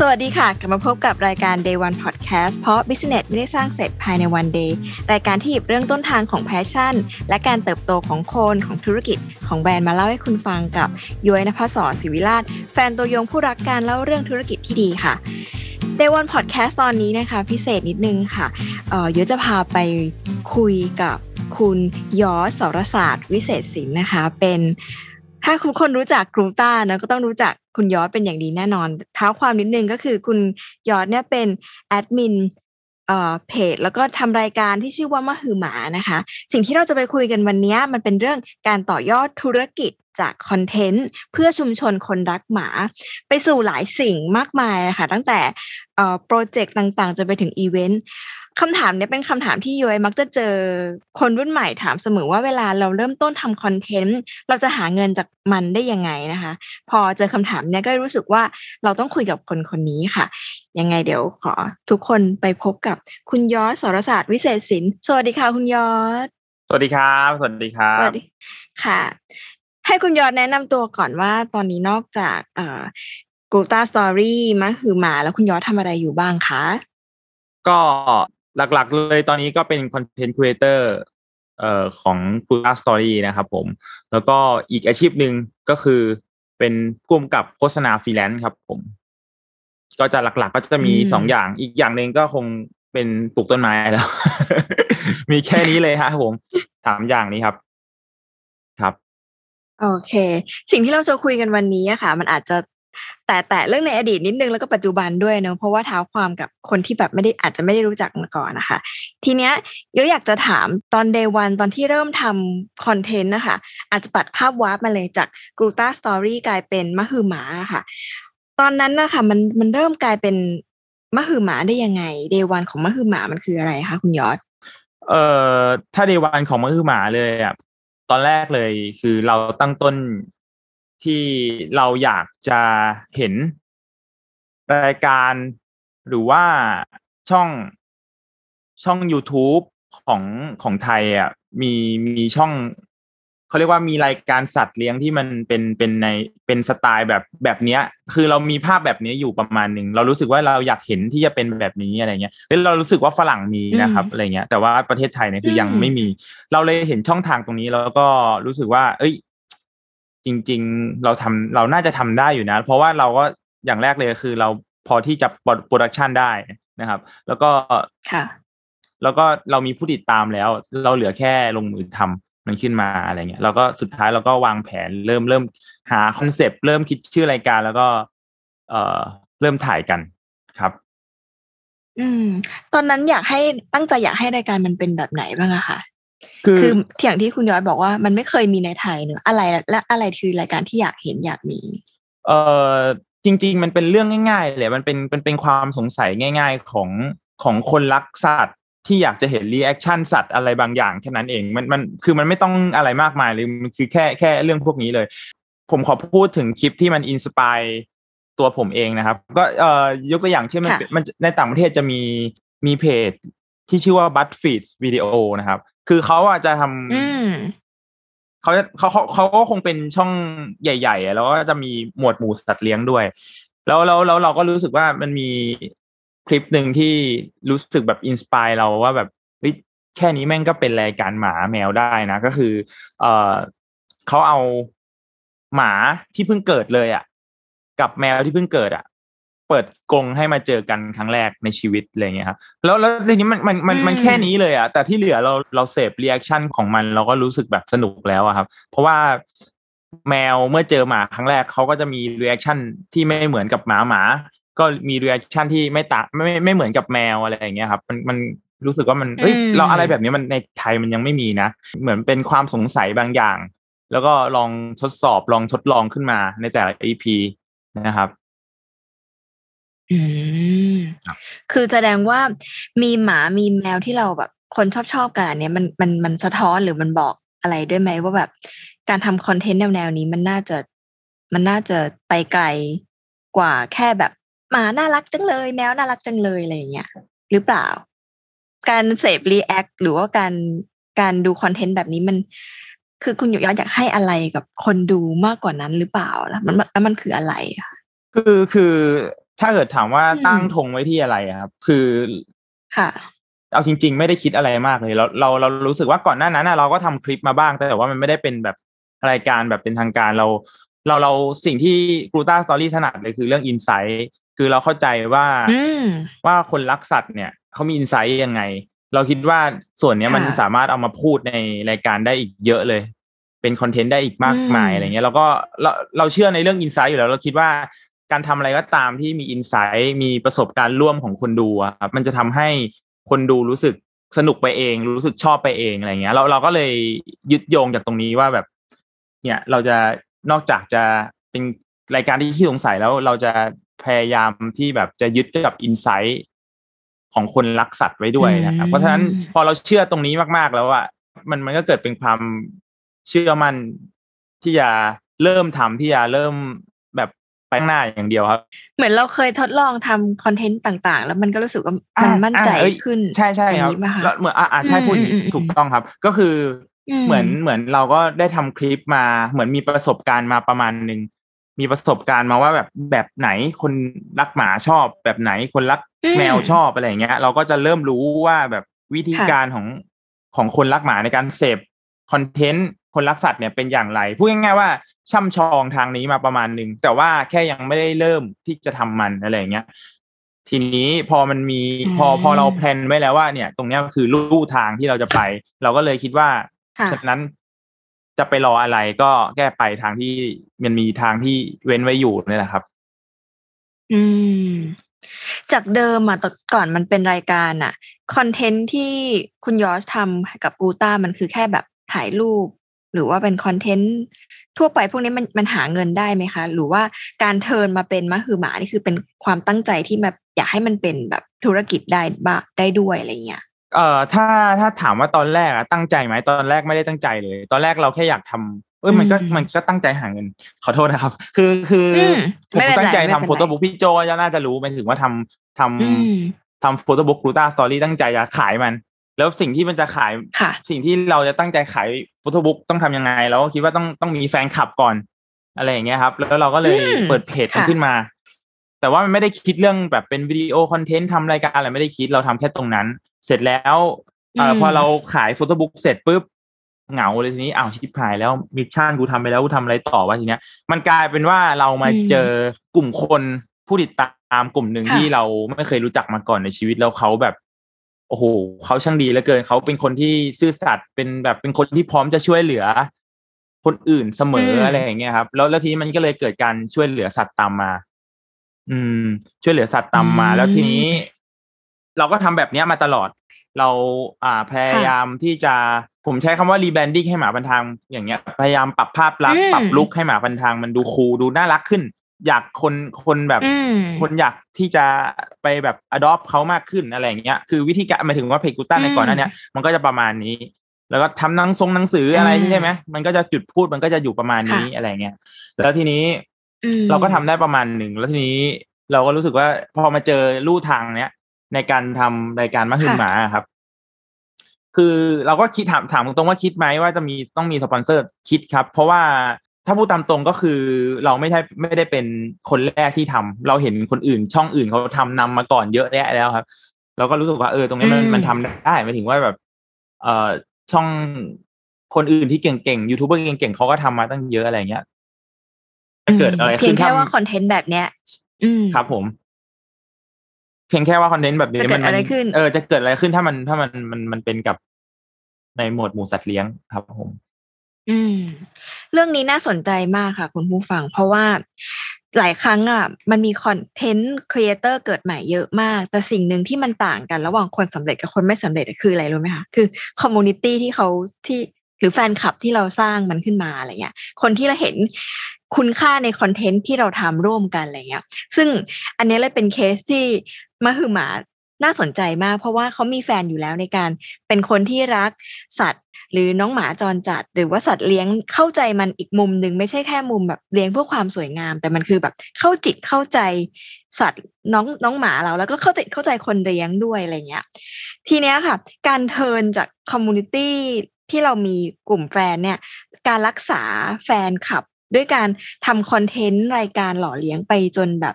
สวัสดีค่ะ กลับมาพบกับรายการ Day One Podcast เพราะ Business ไม่ได้สร้างเสร็จภายในวัน day รายการที่หยิบเรื่องต้นทางของแพชชั่น และการเติบโตของคนของธุรกิจของแบรนด์มาเล่าให้คุณฟังกับย้อยนภศรศิวิราชแฟนตัวยงผู้รักการเล่าเรื่องธุรกิจที่ดีค่ะ Day One Podcast ตอนนี้นะคะพิเศษนิดนึงค่ะเอ่อยจะพาไปคุยกับคุณยอสสรศาสตร์วิเศษศิลป์นะคะเป็น ถ้าคุณคนรู้จักกรูต้านะก็ต้องรู้จักคุณยอสเป็นอย่างดีแน่นอนเท้าความนิดนึงก็คือคุณยอสเนี่ยเป็นแอดมินเอ่อเพจแล้วก็ทำรายการที่ชื่อว่ามะฮือหมานะคะ สิ่งที่เราจะไปคุยกันวันนี้มันเป็นเรื่องการต่อยอดธุรกิจจากคอนเทนต์เพื่อชุมชนคนรักหมา ไปสู่หลายสิ่งมากมายะค่ะ ตั้งแต่เอ่อโปรเจกต์ต่างๆ จนไปถึงอีเวนต์ คำถามเนี้ยเป็นคำถามที่ย้อยมักจะเจอคนรุ่นใหม่ถามเสมอว่าเวลาเราเริ่มต้นทำคอนเทนต์เราจะหาเงินจากมันได้ยังไงนะคะ พอเจอคำถามเนี้ยก็รู้สึกว่าเราต้องคุยกับคนคนนี้ค่ะ ยังไงเดี๋ยวขอทุกคนไปพบกับคุณยอดสรศาสตร์วิเศษศิลป์สวัสดีค่ะคุณยอดสวัสดีครับ สวัสดีครับ สวัสดีค่ะ ให้คุณยอดแนะนำตัวก่อนว่าตอนนี้นอกจากเอ่อ Gluta Story มะคือหมาแล้วคุณยอดทำอะไรอยู่บ้างคะ ก็ หลักๆ เลยตอนนี้ก็เป็น content creator เอ่อของ g o o d StoriesStory นะครับผม แล้วก็อีกอาชีพหนึ่งก็คือเป็นผู้กำกับโฆษณาฟรีแลนซ์ครับผม ก็จะหลักๆ ก็จะมีสองอย่างอีกอย่างหนึ่งก็คงเป็นปลูกต้นไม้แล้ว มีแค่นี้เลยครับผมสามอย่างนี้ครับ ครับ โอเค สิ่งที่เราจะคุยกันวันนี้อะค่ะ มันอาจจะ แต่แต่เรื่องในอดีตนิดนึงแล้วก็ปัจจุบันด้วยเนอะเพราะว่าเท้าความกับคนที่แบบไม่ได้อาจจะไม่ได้รู้จักมาก่อนนะคะ ทีเนี้ยยอยากจะถามตอน day one ตอนที่เริ่มทำคอนเทนต์นะคะ อาจจะตัดภาพวาร์ปมาเลยจากกรูตาสตอรี่กลายเป็นมะฮือหมาค่ะ ตอนนั้นนะคะมันมันเริ่มกลายเป็นมะฮือหมาได้ยังไง day one ของมะฮือหมามันคืออะไรคะคุณยอดเอ่อถ้าในวันของมือหมาเลยอะตอนแรกเลยคือเราตั้งต้น ที่เราอยากจะเห็นรายการหรือว่าช่องช่อง YouTube ของของไทยอะมีมีช่องเขาเรียกว่ามีรายการสัตว์เลี้ยงที่มันเป็นเป็นในเป็นสไตล์แบบแบบเนี้ย คือเรามีภาพแบบนี้อยู่ประมาณหนึ่งเรารู้สึกว่าเราอยากเห็นที่จะเป็นแบบนี้อะไรเงี้ยแล้วเรารู้สึกว่าฝรั่งมีนะครับอืมอะไรเงี้ย แต่ว่าประเทศไทยเนี่ยคือยังอืมไม่มี เราเลยเห็นช่องทางตรงนี้แล้วก็รู้สึกว่า เอ้ย จริง ๆ เราทำเราน่าจะทำได้อยู่นะ เพราะว่าเราก็อย่างแรกเลยคือเราพอที่จะ production ได้นะครับ แล้วก็ค่ะ แล้วก็เรามีผู้ติดตามแล้ว เราเหลือแค่ลงมือทำมันขึ้นมาอะไรเงี้ยเราก็สุดท้ายเราก็วางแผนเริ่มเริ่มหาคอนเซปต์เริ่มคิดชื่อรายการแล้วก็ เอ่อเริ่มถ่ายกันครับ อืม ตอนนั้นอยากให้ตั้งใจอยากให้รายการมันเป็นแบบไหนบ้างอะคะ คือคืออย่างที่คุณยอร์ชบอกว่ามันไม่เคยมีในไทยเนอะอะไรและอะไรคือรายการที่อยากเห็นอยากมีเอ่อจริง ๆ มันเป็นเรื่องง่ายๆเลยมันเป็นเป็นเป็นความสงสัยง่าย ๆของของคนรักสัตว์ที่อยากจะเห็น reaction สัตว์อะไรบางอย่างแค่นั้นเองมันมันคือมันไม่ต้องอะไรมากมายเลยมันคือแค่แค่เรื่องพวกนี้เลย ผมขอพูดถึงคลิปที่มัน inspire ตัวผมเองนะครับ ก็เอ่อยกตัวอย่างเช่นมันค่ะมันในต่างประเทศจะมีมีเพจ ที่ชื่อว่า BuzzFeed Video นะครับ คือเขาอาจจะทำอืมเขาจะเขาเขาเขาก็คงเป็นช่องใหญ่ๆอะแล้วก็จะมีหมวดหมู่สัตว์เลี้ยงด้วย แล้วแล้วแล้วเราก็รู้สึกว่ามันมีคลิปหนึ่งที่รู้สึกแบบอินสปายเราว่าแบบเฮ้ยแค่นี้แม่งก็เป็นรายการหมาแมวได้นะ ก็คือ เออเขาเอาหมาที่เพิ่งเกิดเลยอะ กับแมวที่เพิ่งเกิดอะ เปิดกรงให้มาเจอกันครั้งแรกในชีวิตอะไรเงี้ยครับแล้วแล้วทีนี้มันมันมันมันอืมแค่นี้เลยอะแต่ที่เหลือเราเราเสพ reaction ของมันเราก็รู้สึกแบบสนุกแล้วอะครับ เพราะว่าแมวเมื่อเจอหมาครั้งแรกเขาก็จะมี reaction ที่ไม่เหมือนกับหมาหมา ก็มี reaction ที่ไม่ต่างไม่ไม่ไม่เหมือนกับแมวอะไรอย่างเงี้ยครับ มันมันรู้สึกว่ามันเอ้ยอืมเราอะไรแบบนี้มันในไทยมันยังไม่มีนะ เหมือนเป็นความสงสัยบางอย่าง แล้วก็ลองทดสอบลองทดลองขึ้นมาในแต่ละ EP นะครับ อืมครับคือแสดงว่ามีหมามีแมวที่เราแบบ คนชอบชอบๆกันอันเนี้ยมันมันมันสะท้อนหรือมันบอกอะไรด้วยไหมว่าแบบ การทำ content แนวๆนี้มันน่าจะมันน่าจะไปไกลกว่าแค่แบบหมาน่ารักจังเลย แมวน่ารักจังเลยอะไรอย่างเงี้ยหรือเปล่า การเสพ react หรือว่าการการดูคอนเทนต์แบบนี้มัน คือคุณอยู่ย้อนอยากให้อะไรกับคนดูมากกว่านั้นหรือเปล่าแล้วมันแล้วมันคืออะไรอะคือคือ ถ้าเกิดถามว่าอืมตั้งธงไว้ที่อะไรอะครับ คือค่ะเอาจริง ๆ ไม่ได้คิดอะไรมากเลยเราเราเรารู้สึกว่าก่อนหน้านั้นน่ะเราก็ทำคลิปมาบ้าง แต่ว่ามันไม่ได้เป็นแบบรายการแบบเป็นทางการเรา เราเราสิ่งที่กรูต้าสตอรี่ถนัดเลยคือเรื่องอินไซต์คือเราเข้าใจว่าอืมว่าคนรักสัตว์เนี่ยเขามีอินไซต์ยังไง เราคิดว่าส่วนเนี้ยมันค่ะสามารถเอามาพูดในรายการได้อีกเยอะเลย เป็นคอนเทนต์ได้อีกมากมายอืมอะไรเงี้ยเราก็เราเราเชื่อในเรื่องอินไซต์อยู่แล้ว เราคิดว่า การทำอะไรก็ตามที่มีอินไซต์มีประสบการณ์ร่วมของคนดูอะครับมันจะทำให้คนดูรู้สึกสนุกไปเอง รู้สึกชอบไปเองอะไรเงี้ยเราเราก็เลยยึดโยงจากตรงนี้ว่าแบบ เนี่ยเราจะนอกจากจะเป็นรายการที่ขี้สงสัยแล้วเราจะพยายามที่แบบจะยึดกับอินไซต์ของคนรักสัตว์ไว้ด้วยนะครับอืมเพราะฉะนั้นพอเราเชื่อตรงนี้มากๆ แล้วอะมันมันก็เกิดเป็นความเชื่อมั่นที่จะเริ่มทำที่จะเริ่มแบบ ไปข้างหน้าอย่างเดียวครับ เหมือนเราเคยทดลองทำคอนเทนต์ต่างๆ แล้วมันก็รู้สึกว่ามันมั่นใจอะเอ้ยขึ้นใช่ใช่อย่าคงรับนี้ป่ะคะแล้วเหมือนอะอะใช่อืมพูดอย่างนี้อืมอืมถูกต้องครับ ก็คืออมเหมือนเหมือนเราก็ได้ทำคลิปมาเหมือนมีประสบการณ์มาประมาณหนึ่งมีประสบการณ์มาว่าแบบแบบไหนคนรักหมาชอบ แบบไหนคนรักอืมแมวชอบอะไรอย่างเงี้ย เราก็จะเริ่มรู้ว่าแบบวิธีค่ะการของของคนรักหมาในการเสพคอนเทนต์ คนรักสัตว์เนี่ยเป็นอย่างไรพูดง่ายๆว่าช่ำชองทางนี้มาประมาณหนึ่งแต่ว่าแค่ยังไม่ได้เริ่มที่จะทำมันอะไรอย่างเงี้ยทีนี้พอมันมีพออืมพอเรา plan ไว้แล้วว่าเนี่ย ตรงเนี้ยคือลู่ทางที่เราจะไป เราก็เลยคิดว่าค่ะฉะนั้นจะไปรออะไรก็ก็ไปทางที่มันมีทางที่เว้นไว้อยู่นี่แหละครับ อืม จากเดิมอะแต่ก่อนมันเป็นรายการอะ content ที่คุณยอร์ชทำกับกูต้ามันคือแค่แบบถ่ายรูปห รือว่าเป็น content ทั่วไปพวกนี้มันมันหาเงินได้ไหมคะ หรือว่าการเทิร์นมาเป็นมะคือหมานี่คือเป็นความตั้งใจที่แบบอยากให้มันเป็นแบบธุรกิจได้บ้างได้ด้วยอะไรเงี้ยเอ่อถ้าถ้าถามว่าตอนแรกอะตั้งใจไหมตอนแรกไม่ได้ตั้งใจเลย ตอนแรกเราแค่อยากทำเออมันก็อืมมันก็ตั้งใจหาเงิน ขอโทษนะครับ คือคืออมผมไม่เป็นไรตั้งใจไม่เป็นทำไรโฟโต้บุ๊กพี่โจก็น่าจะรู้ไปถึงว่าทำทำอืมทำโฟโต้บุ๊กรูต้าสตอรี่ตั้งใจจะขายมัน แล้วสิ่งที่มันจะขายค่ะสิ่งที่เราจะตั้งใจขายโฟโต้บุ๊กต้องทำยังไงเราก็คิดว่าต้องต้องมีแฟนคลับก่อน อะไรอย่างเงี้ยครับ แล้วเราก็เลยอืมเปิดเพจมันค่ะขึ้นมา แต่ว่ามันไม่ได้คิดเรื่องแบบเป็น video content ทำรายการอะไรไม่ได้คิดเราทำแค่ตรงนั้น เสร็จแล้วเอออืมพอเราขาย photobook เสร็จปุ๊บเหงาเลยทีนี้อ้าวชิบหายแล้ว mission กูทำไปแล้วกูทำอะไรต่อวะทีเนี้ยมันกลายเป็นว่าเรามาอืมเจอกลุ่มคนผู้ติดตามกลุ่มหนึ่งค่ะที่เราไม่เคยรู้จักมาก่อนในชีวิตแล้วเขาแบบ โอ้โหเขาช่างดีเหลือเกินเขาเป็นคนที่ซื่อสัตย์เป็นแบบเป็นคนที่พร้อมจะช่วยเหลือ คนอื่นเสมออะไรอย่างเงี้ยครับ แล้วแล้วทีนี้มันก็เลยเกิดการช่วยเหลือสัตว์ตามมา อืม ช่วยเหลือสัตว์ตามมาอืมแล้วทีนี้ เราก็ทำแบบเนี้ยมาตลอด เราอ่าพยายามที่จะผมใช้คำว่า rebranding ให้หมาพันทางอย่างเงี้ย พยายามปรับภาพลักษณ์อืมปรับ look ให้หมาพันทางมันดู cool ดูน่ารักขึ้น อยากคนคนแบบอืมคนอยากที่จะไปแบบ adopt เขามากขึ้นอะไรอย่างเงี้ยคือวิธีการหมายถึงว่าเพจกูต้าอืมในก่อนหน้าเนี้ยมันก็จะประมาณนี้ แล้วก็ทำหนังทรงหนังสืออะไรอ่าใช่ไหมมันก็จะจุดพูดมันก็จะอยู่ประมาณนี้ค่ะอะไรเงี้ยแล้วทีนี้อืมเราก็ทำได้ประมาณหนึ่งแล้วทีนี้เราก็รู้สึกว่าพอมาเจอลู่ทางเนี้ยในการทำรายการมะฮึมหมาอะครับ คือเราก็คิดถามถามตรงๆว่าคิดไหมว่าจะมีต้องมีสปอนเซอร์คิดครับ เพราะว่า ถ้าพูดตามตรงก็คือเราไม่ใช่ไม่ได้เป็นคนแรกที่ทำเราเห็นคนอื่นช่องอื่นเขาทำนำมาก่อนเยอะแยะแล้วครับ เราก็รู้สึกว่าเออตรงนี้มันอืมมันทำได้หมายถึงว่าแบบ เอ่อช่องคนอื่นที่เก่งๆยูทูบเบอร์เก่งๆเขาก็ทำมาตั้งเยอะอะไรเงี้ยถ้าเกิดอะไรเพียขึ้งนแค่ถ้าว่าคอนเทนต์แบบเนี้ย อืมครับผม เพียงแค่ว่าคอนเทนต์แบบนี้จะเกิดมัอะไรขึ้นเออจะเกิดอะไรขึ้นถ้ามันถ้ามันมันมันเป็นกับในหมวดหมู่สัตว์เลี้ยงครับผม อืม เรื่องนี้น่าสนใจมากค่ะ คุณผู้ฟัง เพราะว่าหลายครั้งอะมันมี content creator เกิดใหม่เยอะมาก แต่สิ่งหนึ่งที่มันต่างกันระหว่างคนสำเร็จกับคนไม่สำเร็จคืออะไรรู้ไหมคะคือ community ที่เขาที่หรือแฟนคลับที่เราสร้างมันขึ้นมาอะไรเงี้ย คนที่เราเห็นคุณค่าใน content ที่เราทำร่วมกันอะไรเงี้ย ซึ่งอันนี้เลยเป็นเคสที่มาคือหมาน่าสนใจมาก เพราะว่าเขามีแฟนอยู่แล้วในการเป็นคนที่รักสัตว์ หรือน้องหมาจรจัด หรือว่าสัตว์เลี้ยงเข้าใจมันอีกมุมหนึ่งไม่ใช่แค่มุมแบบเลี้ยงเพื่อความสวยงาม แต่มันคือแบบเข้าจิตเข้าใจสัตว์น้องน้องหมาเราแล้วก็เข้าใจเข้าใจคนเลี้ยงด้วยอะไรเงี้ย ทีเนี้ยค่ะ การ turn จาก community ที่เรามีกลุ่มแฟนเนี่ยการรักษาแฟนคลับ ด้วยการทำ content รายการหล่อเลี้ยงไปจนแบบ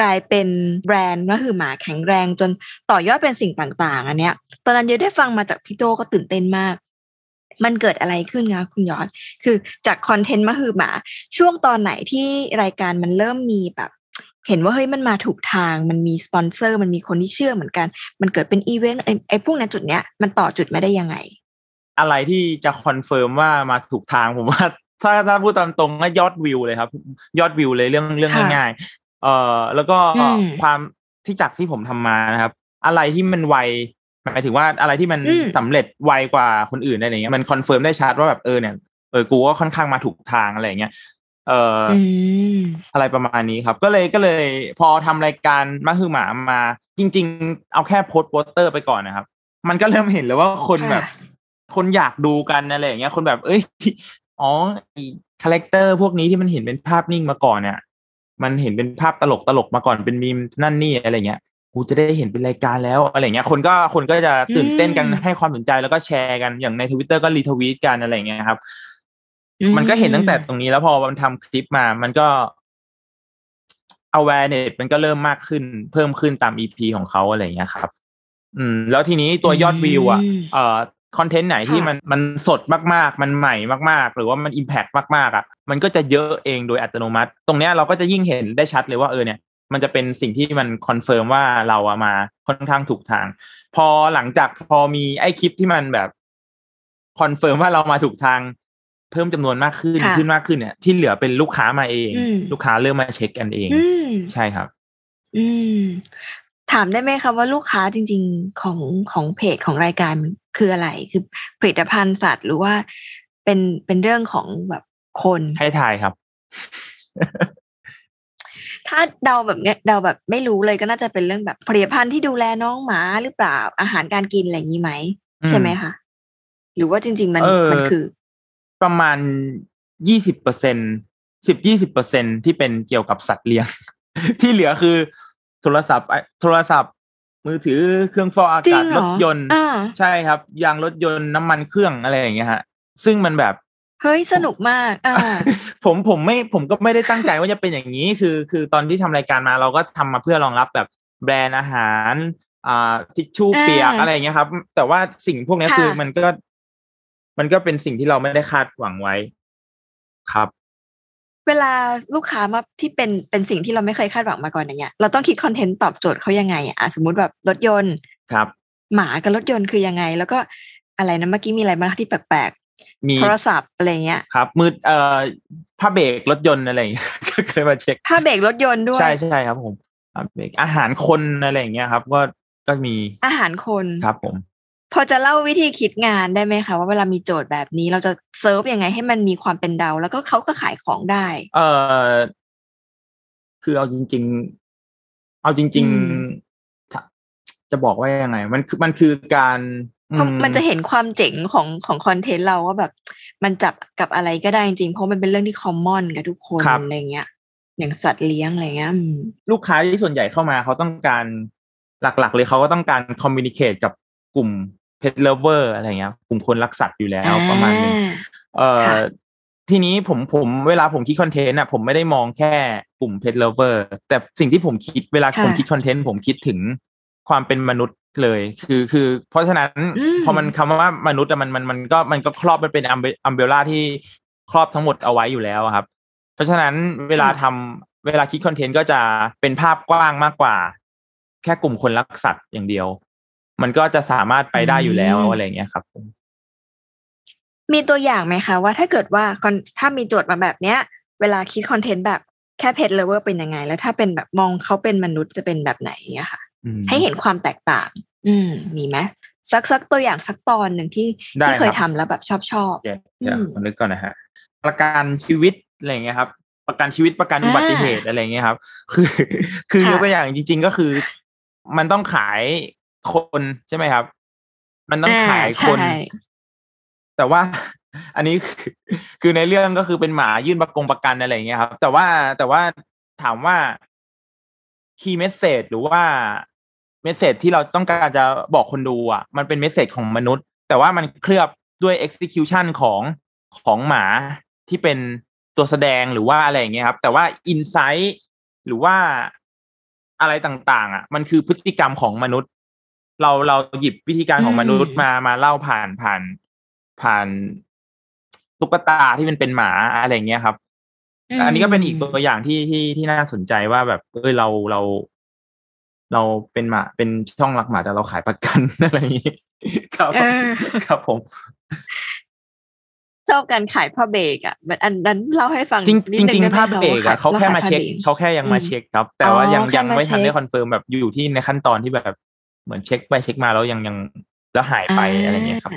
กลายเป็นแบรนด์ก็คือหมาแข็งแรงจนต่อยอดเป็นสิ่งต่าง ๆ อันเนี้ย ตอนนั้นเยอะได้ฟังมาจากพี่โตก็ตื่นเต้นมาก มันเกิดอะไรขึ้นคะคุณยอร์ชคือจาก content มาคือหมา ช่วงตอนไหนที่รายการมันเริ่มมีแบบ เห็นว่าเฮ้ยมันมาถูกทาง มันมีสปอนเซอร์ มันมีคนที่เชื่อเหมือนกัน มันเกิดเป็นอีเวนต์ไอ้ไอ้พวกนั้นจุดเนี้ยมันต่อจุดมาได้ยังไง อะไรที่จะ confirm ว่ามาถูกทางผมว่าถ้าถ้าพูดตามตรงก็ยอดวิวเลยครับ ยอดวิวเลยเรื่องเรื่องค่ะง่ายๆเอ่อแล้วก็อืมความที่จากที่ผมทำมานะครับ อะไรที่มันไว หมายถึงว่าอะไรที่มันอืมสำเร็จไวกว่าคนอื่นอะไรอย่างเงี้ยมัน confirm ได้ชัดว่าแบบเออเนี่ยเออกูก็ค่อนข้างมาถูกทางอะไรอย่างเงี้ยเอ่อออืมอะไรประมาณนี้ครับ ก็เลยก็เลยพอทำรายการมาคือหมามา จริง ๆ เอาแค่โพสต์โปสเตอร์ไปก่อนนะครับ มันก็เริ่มเห็นเลยว่าคนค่ะแบบ คนอยากดูกันอะไรอย่างเงี้ย คนแบบ เอ้ยอ๋อ character พวกนี้ที่มันเห็นเป็นภาพนิ่งมาก่อนเนี่ย มันเห็นเป็นภาพตลกตลกมาก่อนเป็นมีมนั่นนี่อะไรเงี้ย กูจะได้เห็นเป็นรายการแล้วอะไรเงี้ยคนก็คนก็จะตื่นเต้นกันอืมให้ความสนใจแล้วก็แชร์กันอย่างในทวิตเตอร์ก็รีทวีตกันอะไรเงี้ยครับอืมันก็เห็นตั้งแต่ตรงนี้แล้วพอมันทำคลิปมา มันก็ awareness มันก็เริ่มมากขึ้น เพิ่มขึ้นตาม EP ของเขาอะไรอย่างเงี้ยครับ อืม แล้วทีนี้ตัวยอดวิวอะอืมเอ่อคอนเทนต์ไหนที่ค่ะมันมันสดมากๆ มันใหม่มาก ๆ หรือว่ามัน impact มากๆอะ มันก็จะเยอะเองโดยอัตโนมัติ ตรงเนี้ยเราก็จะยิ่งเห็นได้ชัดเลยว่าเออเนี่ย มันจะเป็นสิ่งที่มัน confirm ว่าเราอะมาค่อนข้างถูกทาง พอหลังจากพอมีไอ้คลิปที่มันแบบ confirm ว่าเรามาถูกทาง เพิ่มจำนวนมากขึ้นค่ะขึ้นมากขึ้นเนี่ย ที่เหลือเป็นลูกค้ามาเองอืมลูกค้าเริ่มมาเช็คกันเองอืมใช่ครับ อืม ถามได้ไหมคะว่าลูกค้าจริง ๆของของเพจของรายการมันคืออะไรคือผลิตภัณฑ์สัตว์หรือว่าเป็นเป็นเรื่องของแบบคนให้ถ่ายครับ ถ้าเดาแบบเนี้ยเดาแบบไม่รู้เลยก็น่าจะเป็นเรื่องแบบผลิตภัณฑ์ที่ดูแลน้องหมาหรือเปล่าอาหารการกินอะไรอย่างนี้ไหมอืมใช่ไหมคะหรือว่าจริง ๆ มันเออมันคือ ประมาณยี่สิบเปอร์เซ็นสิบยี่สิบเปอร์เซ็นที่เป็นเกี่ยวกับสัตว์เลี้ยง ที่เหลือคือ โทรศัพท์ไอ้โทรศัพท์ มือถือเครื่องฟอกอาจริกางศเหรรอถยนต์อ่าใช่ครับ ยางรถยนต์น้ำมันเครื่องอะไรอย่างเงี้ยฮะ ซึ่งมันแบบ เฮ้ยสนุกมากอ่าผมผมไม่ผมก็ไม่ได้ตั้งใจว่าจะเป็นอย่างนี้คือ คือตอนที่ทำรายการมาเราก็ทำมาเพื่อรองรับแบบแบรนด์อาหารอ่าทิชชู่อ่าเปียกอะไรอย่างเงี้ยครับ แต่ว่าสิ่งพวกเนี้ยค่ะคือมันก็ มันก็เป็นสิ่งที่เราไม่ได้คาดหวังไว้ครับ เวลาลูกค้ามาที่เป็นเป็นสิ่งที่เราไม่เคยคาดหวังมาก่อนอย่างเงี้ยเราต้องคิดคอนเทนต์ตอบโจทย์เขายังไงอะอะสมมติแบบรถยนต์ครับ หมากับรถยนต์คือยังไง แล้วก็อะไรนะเมื่อกี้มีอะไรบ้างที่แปลก มีๆโทรศัพท์อะไรเงี้ยครับ มือเอ่อผ้าเบรกรถยนต์อะไรอย่างเงี้ยก็เคยมาเช็คผ้าเบรกรถยนต์ด้วยใช่ใช่ครับผมผ้าเบรกอาหารคนอะไรอย่างเงี้ยครับ ก็ก็มีอาหารคนครับผม พอจะเล่าวิธีคิดงานได้ไหมคะว่าเวลามีโจทย์แบบนี้ เราจะเซิร์ฟยังไงให้มันมีความเป็นเดา แล้วก็เขาก็ขายของได้ เอ่อคือเอาจริง ๆ เอาจริงอืมๆถ้าจะบอกว่ายังไง มันคือมันคือการ เพราะอืมันจะเห็นความเจ๋งของของคอนเทนต์เราว่าแบบ มันจับกับอะไรก็ได้จริงๆเพราะมันเป็นเรื่องที่คอมมอนกับทุกคนอะไรเงี้ยอย่างสัตว์เลี้ยงอะไรเงี้ยอืมลูกค้าที่ส่วนใหญ่เข้ามาเขาต้องการหลักๆ เลยเขาก็ต้องการคอมมิ n นิเค e กับกลุ่มเพ t เลเวอร์อะไรเงี้ยกลุ่มคนรักสัตว์อยู่แล้วประมาณนึงอ่เอ่อค่ะทีนี้ผมผมเวลาผมคิด content อะผมไม่ได้มองแค่กลุ่มเพ t เลเวอร์แต่สิ่งที่ผมคิดเวลาค่ะผมคิด content ผมคิดถึงความเป็นมนุษย์ เลยคือคือ เพราะฉะนั้นอืมพอมันคำว่ามนุษย์อะมันมันมันก็มันก็ครอบมันเป็นอัม umbrella ที่ครอบทั้งหมดเอาไว้อยู่แล้วอะครับ เพราะฉะนั้นเวลาทำเวลาคิด content ก็จะเป็นภาพกว้างมากกว่า แค่กลุ่มคนรักสัตว์อย่างเดียว มันก็จะสามารถไปได้อยู่แล้วอืมอะไรอย่างเงี้ยครับผมมีตัวอย่างไหมคะว่าถ้าเกิดว่าคอนถ้ามีโจทย์มาแบบเนี้ย เวลาคิดคอนเทนต์แบบแค่เพจเลเวอร์เป็นยังไง แล้วถ้าเป็นแบบมองเขาเป็นมนุษย์จะเป็นแบบไหนเงี้ยค่ะอืม ให้เห็นความแตกต่าง อืมมีไหมสักสักตัวอย่างสักตอนหนึ่งที่ได้ที่เคยครับทำแล้วแบบชอบชอบเดี๋ยวเดี๋ยวอืมผมนึกก่อนนะฮะประกันชีวิตอะไรอย่างเงี้ยครับ ประกันชีวิตประกันอ่าอุบัติเหตุอะไรอย่างเงี้ยครับ คือ คือค่ะยกตัวอย่างจริง ๆ ก็คือ มันต้องขายคนใช่ไหมครับ มันต้องขายคนอ่าใช่แต่ว่าอันนี้คือคือในเรื่องก็คือเป็นหมายื่นประกงประกันอะไรอย่างเงี้ยครับ แต่ว่าแต่ว่าถามว่า key message หรือว่า message ที่เราต้องการจะบอกคนดูอะ มันเป็น message ของมนุษย์ แต่ว่ามันเคลือบด้วย execution ของของหมาที่เป็นตัวแสดงหรือว่าอะไรอย่างเงี้ยครับ แต่ว่า insight หรือว่าอะไรต่างๆ อะ มันคือพฤติกรรมของมนุษย์ เราเราหยิบวิธีการของมนุษย์มามาเล่าผ่านผ่านผ่านตุ๊กตาที่มันเป็นหมาอะไรอย่างเงี้ยครับ อันนี้ก็เป็นอีกตัวอย่างที่ที่ที่น่าสนใจว่าแบบเออเราเรา เราเป็นหมาเป็นช่องรักหมาแต่เราขายประกันอะไรอย่างนี้ครับเออครับผม ชอบการขายผ้าเบรกอะมันอันนั้นเล่าให้ฟังจริงนิดจนึริงได้ๆไหภาพเบรกขยอะเขาแค่มารเช็คผ้บรกเขาแค่ยังมาอืมเช็คครับ แต่ว่าอ๋อยังแค่ยังมาไม่ทันเช็คได้คอนเฟิร์มแบบอยู่ที่ในขั้นตอนที่แบบเหมือนเช็คไปเช็คมาแล้วยังยังแล้วหายไปอะไรเงี้ยครับ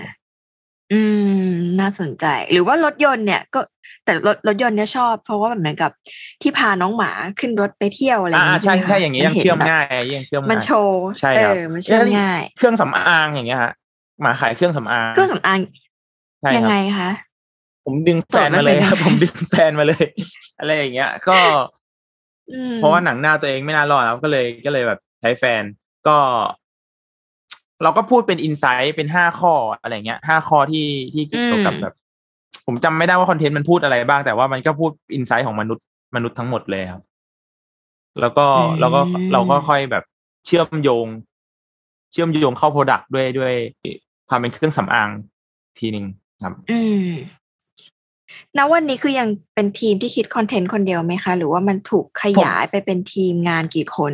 อืม น่าสนใจ หรือว่ารถยนต์เนี่ยก็แต่รถรถยนต์เนี่ยชอบ เพราะว่าเหมือนกับที่พาน้องหมาขึ้นรถไปเที่ยวอะไรอย่างอ่านี้ใช่ไหมคะใช่อย่างนี้ยังห็นเชื่อมแบบง่ายยังเชื่อมมันง่ายโชว์ใช่เอครับอมันเชื่อมง่าย เครื่องสำอางอย่างเงี้ยฮะหมาขายเครื่องสำอางเครื่องสำอางใช่ยังครับไงคะผมดึงแฟนมาเลยครับผมดึงแฟนมาเลย อะไรอย่างเงี้ย ก็อืมเพราะว่าหนังหน้าตัวเองไม่น่ารอดครับก็เลยก็เลยแบบใช้แฟน ก็ เราก็พูดเป็นอินไซต์เป็นห้าข้ออะไรเงี้ยห้าข้อที่ที่เกี่ยวกับแบบ ผมจำไม่ได้ว่า content มันพูดอะไรบ้าง แต่ว่ามันก็พูด insight ของมนุษย์มนุษย์ทั้งหมดเลยครับ แล้วก็แล้วก็เราก็ค่อยแบบเชื่อมโยง เชื่อมโยงเข้า product ด้วยด้วยความเป็นเครื่องสำอางทีหนึ่งครับ อืมณวันนี้คือยังเป็นทีมที่คิด content คนเดียวไหมคะ หรือว่ามันถูกขยายไปเป็นทีมงานกี่คน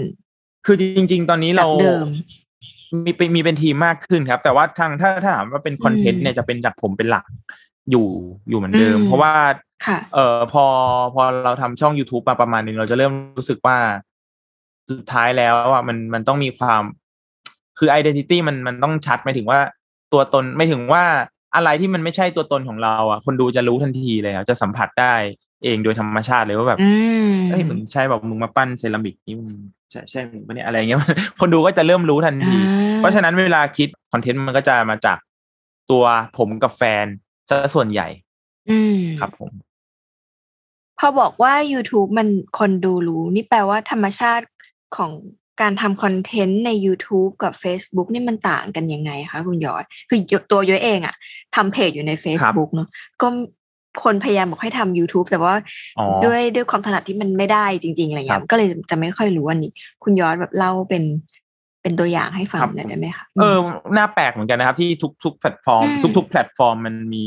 คือจริง ๆ ตอนนี้เราจากเดิ มมีเป็นมีเป็นทีมมากขึ้นครับ แต่ว่าทางถ้าถ้าถามว่าเป็น content อืมเนี่ยจะเป็นจากผมเป็นหลักอยู่อยู่เหมือนเดิมอืมเพราะว่าค่ะเอ่อพอพอเราทำช่อง youtube มาประมาณหนึ่งเราจะเริ่มรู้สึกว่า สุดท้ายแล้วอะมันมันต้องมีความ คือ identity มันมันต้องชัดหมายถึงว่าตัวตนไม่ถึงว่าอะไรที่มันไม่ใช่ตัวตนของเราอะ คนดูจะรู้ทันทีเลยอะจะสัมผัสได้เองโดยธรรมชาติเลยว่าแบบอืมเอ้ยมึงใช่แบบมึงมาปั้นเซรามิกนี่มึง ใช่ใช่มึงปะเนี่ยอะไรเงี้ย คนดูก็จะเริ่มรู้ทันทีอ่าเพราะฉะนั้นเวลาคิดคอนเทนต์มันก็จะมาจากตัวผมกับแฟนซะส่วนใหญ่ อืมครับผม พอบอกว่า YouTube มันคนดูรู้ นี่แปลว่าธรรมชาติของการทำคอนเทนต์ใน YouTube กับ Facebook นี่มันต่างกันยังไงคะคุณยอด คือตัวย้อยเองอะทำเพจอยู่ใน Facebook เนอะก็ คนพยายามบอกให้ทำ YouTube แต่ว่าอ๋อด้วยด้วยความถนัดที่มันไม่ได้จริง ๆอะไรครัเงี้บยก็เลยจะไม่ค่อยรู้อันนี้ คุณยอดแบบเล่าเป็นเป็นตัวอย่างให้ฟังครับหน่อยได้ไหมคะเออน่าแปลกเหมือนกันนะครับ ที่ทุกทุกแพลตฟอร์มอืมทุกทุกแพลตฟอร์มมันมี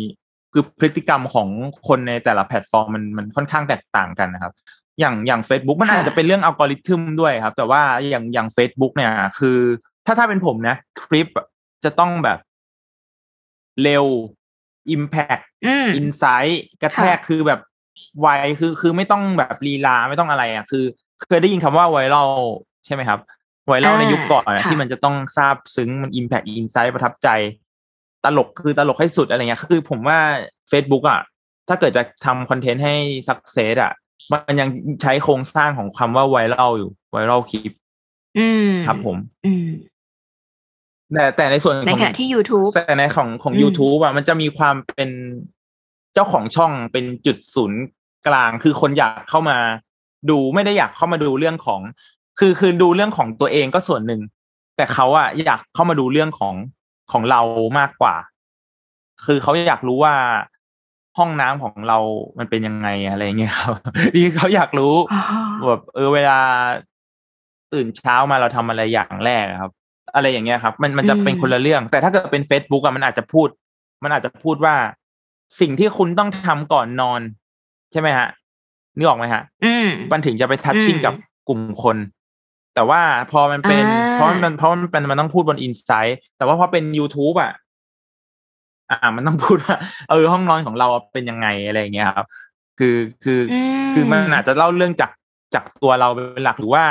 คือพฤติกรรมของคนในแต่ละแพลตฟอร์มมันมันค่อนข้างแตกต่างกันนะครับ อย่างอย่าง Facebook มันอาจจะเป็นเรื่องอัลกอริทึมด้วยครับ แต่ว่าอย่างอย่าง Facebook เนี่ย คือ ถ้าถ้าเป็นผมนะ คลิปจะต้องแบบเร็ว impact อืม insight กระแทกค่ะคือแบบไวคือคือไม่ต้องแบบลีลาไม่ต้องอะไรอะ คือเคยได้ยินคำว่าไวรัลใช่ไหมครับไวรัลในยุคก่อนอะค่ะที่มันจะต้องซาบซึ้งมันอิมแพ t อินไซต์ประทับใจ ตลกคือตลกให้สุดอะไรเงี้ยคือผมว่า Facebook อะ ถ้าเกิดจะทำคอนเทนต์ให้สักเซสอะ มันยังใช้โครงสร้างของคำว่าไวรัลอยู่ไวรัลคลิปอืมครับผม อืม แต่แต่ในส่วนในของขณะที่ YouTube แต่ในของของอืม YouTube อะมันจะมีความเป็นเจ้าของช่องเป็นจุดศูนย์กลาง คือคนอยากเข้ามาดูไม่ได้อยากเข้ามาดูเรื่องของ คือคือดูเรื่องของตัวเองก็ส่วนหนึ่ง แต่เขาอะอยากเข้ามาดูเรื่องของของเรามากกว่า คือเขาอยากรู้ว่าห้องน้ำของเรามันเป็นยังไงอะไรเงี้ยครับนี่เขาอยากรู้อ๋อแบบเออเวลาตื่นเช้ามาเราทำอะไรอย่างแรกอะครับ อะไรอย่างเงี้ยครับ มันมันจะเป็นคนละเรื่อง แต่ถ้าเกิดเป็น Facebook อะมันอาจจะพูด มันอาจจะพูดว่า สิ่งที่คุณต้องทำก่อนนอน ใช่ไหมฮะนึกออกไหมฮะอืมมันถึงจะไปทัชชิ่งอืมกับกลุ่มคน แต่ว่าพอมันเป็นอ่าเพราะมันเพราะมันเป็นมันต้องพูดบนอินไซต์แต่ว่าพอเป็น YouTube อะอ่า มันต้องพูดว่าเออห้องนอนของเราเป็นยังไงอะไรอย่างเงี้ยครับ คือคืออมคือมันอาจจะเล่าเรื่องจากจากตัวเราเป็นหลักหรือว่า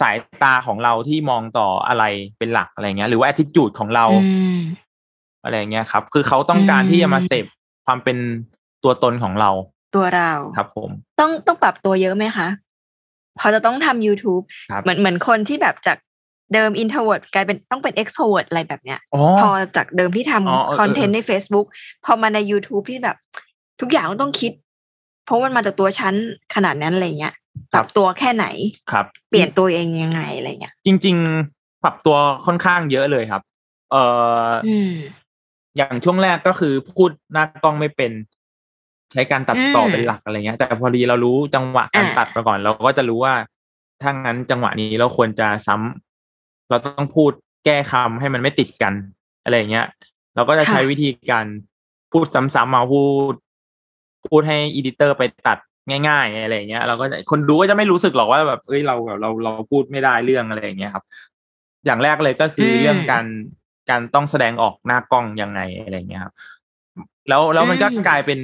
สายตาของเราที่มองต่ออะไรเป็นหลักอะไรเงี้ย หรือว่า attitude ของเราอืมอะไรเงี้ยครับ คือเขาต้องการที่จะมาอืมเสพความเป็นตัวตนของเรา ตัวเราครับ ผม ต้องต้องปรับตัวเยอะไหมคะพอจะต้องทำ YouTube ครับเหมือนเหมือนคนที่แบบจากเดิม introvert กลายเป็นต้องเป็น extrovert อะไรแบบเนี้ยอ๋อพอจากเดิมที่อ๋อเออทำคอนเทนต์ใน Facebook พอมาใน YouTube ที่แบบ ทุกอย่างมันต้องคิด เพราะมันมาจากตัวฉันขนาดนั้นอะไรเงี้ย ปรับตัวแค่ไหนครับ เปลี่ยนตัวเองยังไงอะไรเงี้ยจริง ๆ ปรับตัวค่อนข้างเยอะเลยครับ เอ่อออืมอย่างช่วงแรกก็คือพูดหน้ากล้องไม่เป็น ใช้การตัดต่ออมเป็นหลักอะไรเงี้ย แต่พอดีเรารู้จังหวะการอ่าตัดมาก่อน เราก็จะรู้ว่าถ้างั้นจังหวะนี้เราควรจะซ้ำเราต้องพูดแก้คำให้มันไม่ติดกันอะไรเงี้ย เราก็จะใช้วิธีการพูดซ้ำๆมาพูด พูดให้ editor ไปตัด ง่าย ๆ อะไรเงี้ยเราก็จะคนดูก็จะไม่รู้สึกหรอกว่าแบบเอ้ยเราแบบเราเราพูดไม่ได้เรื่องอะไรอย่างเงี้ยครับ อย่างแรกเลยก็คืออมเรื่องการการต้องแสดงออกหน้ากล้องยังไงอะไรเงี้ยครับ แล้วแล้วมันก็อืมกลายเป็น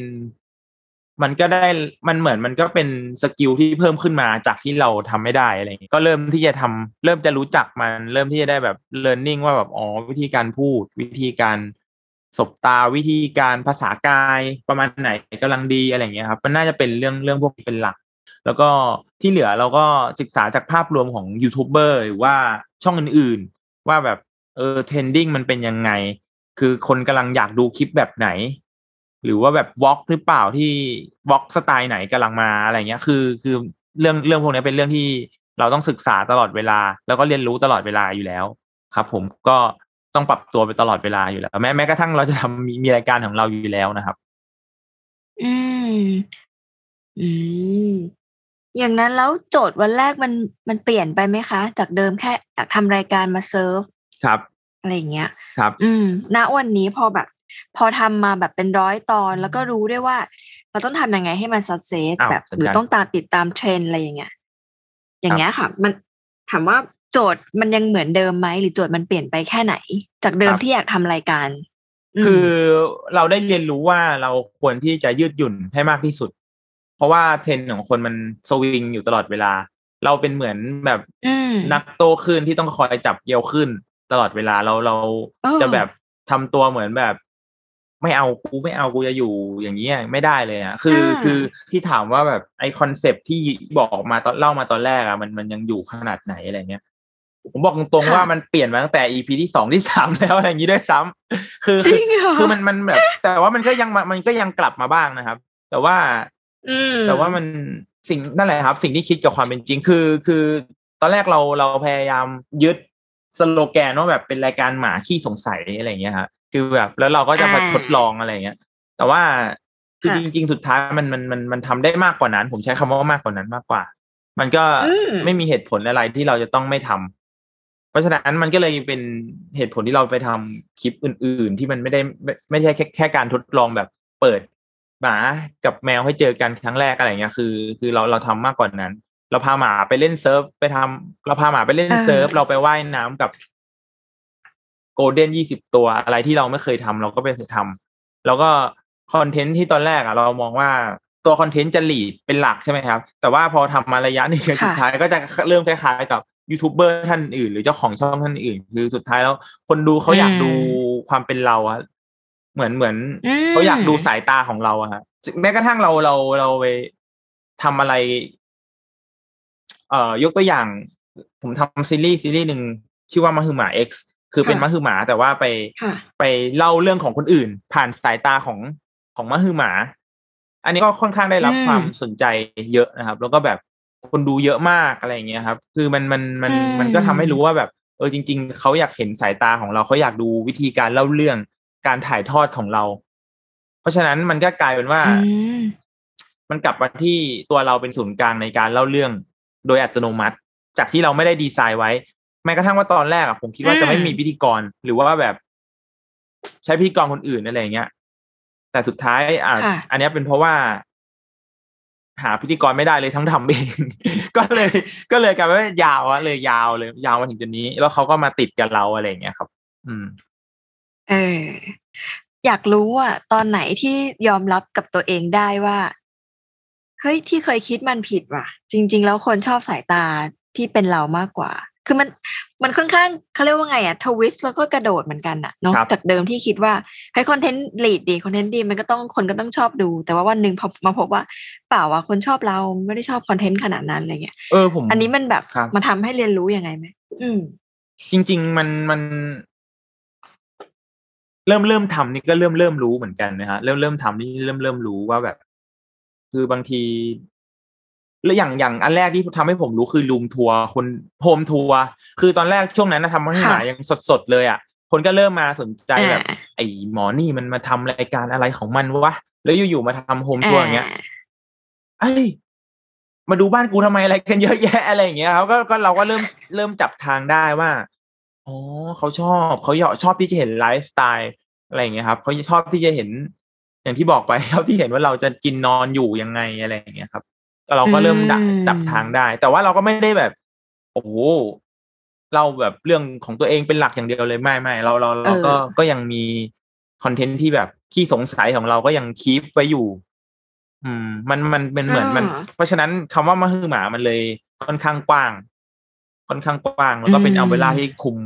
มันก็ได้มันเหมือนมันก็เป็น skill ที่เพิ่มขึ้นมาจากที่เราทำไม่ได้อะไรเงี้ยก็เริ่มที่จะทำเริ่มจะรู้จักมัน เริ่มที่จะได้แบบ learning ว่าแบบอ๋อวิธีการพูด วิธีการ สบตาวิธีการภาษากายประมาณไหนกำลังดีอะไรเงี้ยครับมันน่าจะเป็นเรื่องเรื่องพวกนี้เป็นหลัก แล้วก็ที่เหลือเราก็ศึกษาจากภาพรวมของยูทูบเบอร์หรือว่าช่องอื่นๆ ว่าแบบเออ trending มันเป็นยังไง คือคนกำลังอยากดูคลิปแบบไหน หรือว่าแบบ vlog หรือเปล่าที่ vlog สไตล์ไหนกำลังมาอะไรเงี้ยคือคือเรื่องเรื่องพวกนี้เป็นเรื่องที่เราต้องศึกษาตลอดเวลา แล้วก็เรียนรู้ตลอดเวลาอยู่แล้วครับ ผมก็ ต้องปรับตัวไปตลอดเวลาอยู่แล้ว แม้แม้กระทั่งเราจะทำมีมีรายการของเราอยู่แล้วนะครับ อืม อืม อย่างนั้นแล้วโจทย์วันแรกมันมันเปลี่ยนไปไหมคะ จากเดิมแค่อยากทำรายการมาเซิร์ฟครับอะไรอย่างเงี้ย ครับ อืม ณวันนี้พอแบบ พอทำมาแบบเป็นร้อยตอนแล้วก็รู้ได้วยว่า เราต้องทำยังไงให้มันสั c เซสอ้าวแบบจัดการหรือต้องตามติดตามเทรนด์อะไรอย่างเงี้ย อย่างเงี้ยค่ะ มันถามว่า โจทย์มันยังเหมือนเดิมไหมหรือโจทย์มันเปลี่ยนไปแค่ไหน จากเดิมที่อยากทำรายการมคือเราได้เรียนรู้ว่าเราควรที่จะยืดหยุ่นให้มากที่สุด เพราะว่าเทรนด์ของคนมันสวิงอยู่ตลอดเวลา เราเป็นเหมือนแบบอืมนักโตขึ้นที่ต้องคอยจับเกี่ยวขึ้นตลอดเวลาเราเราเออจะแบบทำตัวเหมือนแบบ ไม่เอากูไม่เอากูจะอยู่อย่างนี้ยไม่ได้เลยอะคืออาคือที่ถามว่าแบบไอคอนเซปที่บอกมาตอนเล่ามาตอนแรกอะมันมันยังอยู่ขนาดไหนอะไรเงี้ย ผมบอกตรงๆค่ะว่ามันเปลี่ยนมาตั้งแต่ EP ที่สองที่สามแล้วอะไรอย่างนี้ด้วยซ้ำคือจริงเหรอคือมันมันแบบแต่ว่ามันก็ยังมามันก็ยังกลับมาบ้างนะครับ แต่ว่าอืมแต่ว่ามันสิ่งนั่นแหละครับ สิ่งที่คิดกับความเป็นจริงคือ คือตอนแรกเราเราพยายามยึดสโลแกนว่าแบบเป็นรายการหมาขี้สงสัยอะไรอย่างเงี้ยครับคือแบบแล้วเราก็จะมาอ่าทดลองอะไรอย่างเงี้ย แต่ว่าคือค่ะจริง ๆ สุดท้ายมันมันมันมันทำได้มากกว่านั้น ผมใช้คำว่ามากกว่านั้นมากกว่า มันก็อืมไม่มีเหตุผลอะไรที่เราจะต้องไม่ทำเพ ราะฉะนั้นมันก็เลยเป็นเหตุผลที่เราไปทำคลิปอื่น ๆ ที่มันไม่ได้ไม่ไม่ใช่แค่แค่การทดลองแบบเปิดหมากับแมวให้เจอกันครั้งแรกอะไรเงี้ยคือ คือเราเราทำมากกว่านั้น เราพาหมาไปเล่นเซิร์ฟไปทำเราพาหมาไปเล่นเออเซิร์ฟเราไปว่ายน้ำกับโกลเด้นยี่สิบตัวอะไรที่เราไม่เคยทำเราก็ไปทำแล้วก็คอนเทนต์ที่ตอนแรกอะเรามองว่าตัวคอนเทนต์จะหลีดเป็นหลักใช่ไหมครับ แต่ว่าพอทำมาระยะหนึ่งค่ะสุดท้ายก็จะเริ่มคล้ายๆกับ ยูทูบเบอร์ท่านอื่น หรือเจ้าของช่องท่านอื่น คือสุดท้ายแล้ว คนดูเขาอยากดูความเป็นเราอะเหมือนเหมือนอืมเขาอยากดูสายตาของเราอะฮะแม้กระทั่งเราเราเราไปทำอะไร เอ่อยกตัวอย่าง ผมทำซีรีส์ซีรีส์หนึ่งชื่อว่ามาฮือหมา X คือเป็นค่ะมาฮือหมา แต่ว่าไปค่ะไปเล่าเรื่องของคนอื่น ผ่านสายตาของของมาฮือหมา อันนี้ก็ค่อนข้างได้รับอืมความสนใจเยอะนะครับ แล้วก็แบบ คนดูเยอะมากอะไรอย่างเงี้ยครับ คือมันมันมันอืมมันก็ทำให้รู้ว่าแบบ เออจริง ๆเขาอยากเห็นสายตาของเราเขาอยากดูวิธีการเล่าเรื่องการถ่ายทอดของเรา เพราะฉะนั้นมันก็กลายเป็นว่าอืมมันกลับมาที่ตัวเราเป็นศูนย์กลางในการเล่าเรื่อง โดยอัตโนมัติ จากที่เราไม่ได้ดีไซน์ไว้ แม้กระทั่งว่าตอนแรกอะผมคิดว่าอืมจะไม่มีพิธีกรหรือว่าแบบ ใช้พิธีกรคนอื่นอะไรอย่างเงี้ยแต่สุดท้ายอะค่ะอันเนี้ยเป็นเพราะว่า หาพิธีกรไม่ได้เลยทั้งทำเอง ก็เลยก็เลยกลายเป็นยาวอะเลยยาวเลย ยาวมาถึงจุดนี้ แล้วเขาก็มาติดกับเราอะไรอย่างเงี้ยครับ อืม เอออยากรู้ว่าตอนไหนที่ยอมรับกับตัวเองได้ว่าเฮ้ยที่เคยคิดมันผิดว่ะ จริง ๆ แล้วคนชอบสายตาที่เป็นเรามากกว่า คือมันมันค่อนข้างเขาเรียกว่าไงอะ twist แล้วก็กระโดดเหมือนกันอะเนาะครับจากเดิมที่คิดว่าให้ content lead ดี content ดีมันก็ต้องคนก็ต้องชอบดู แต่ว่าวันหนึ่งพอมาพบว่าเปล่าว่าคนชอบเราไม่ได้ชอบ content ขนาดนั้นอะไรเงี้ยเออผมอันนี้มันแบบครับมันทำให้เรียนรู้ยังไงไหมอืม จริง ๆ มันมัน เริ่มเริ่มทำนี่ก็เริ่มเริ่มรู้เหมือนกันนะฮะเริ่มเริ่มทำนี่เริ่มเริ่มรู้ว่าแบบ คือบางที แล้วอย่างอย่างอันแรกที่ทำให้ผมรู้คือ room tour คน home tour คือตอนแรกช่วงนั้นนะทำให้หมายังสดๆเลยอะคนก็เริ่มมาสนใจแบบอ่าไอ้หมอนี่มันมาทำรายการอะไรของมันวะแล้วอยู่ๆมาทำ home tour อย่างเงี้ยเอ้ยมาดูบ้านกูทำไมอะไรกันเยอะแยะอะไรอย่างเงี้ยครับก็ก็เราก็เริ่มเริ่มจับทางได้ว่าอ๋อเขาชอบเขาอยากชอบที่จะเห็นไลฟ์สไตล์อะไรอย่างเงี้ยครับเขาชอบที่จะเห็น อย่างที่บอกไปชอบที่เห็นว่าเราจะกินนอนอยู่ยังไงอะไรอย่างเงี้ยครับก็ เราก็เริ่มดะอืมจับทางได้ แต่ว่าเราก็ไม่ได้แบบ โอ้โหเราแบบเรื่องของตัวเองเป็นหลักอย่างเดียวเลยไม่ไม่เราเราเราก็ก็ยังมีคอนเทนต์ที่แบบขี้สงสัยของเราก็ยังคีปไว้อยู่ อืม มันมันเป็นเหมือนมันอ่าเพราะฉะนั้นคำว่ามะฮือหมามันเลยค่อนข้างกว้าง ค่อนข้างกว้าง แล้วก็เป็นอืม umbrella ที่คุม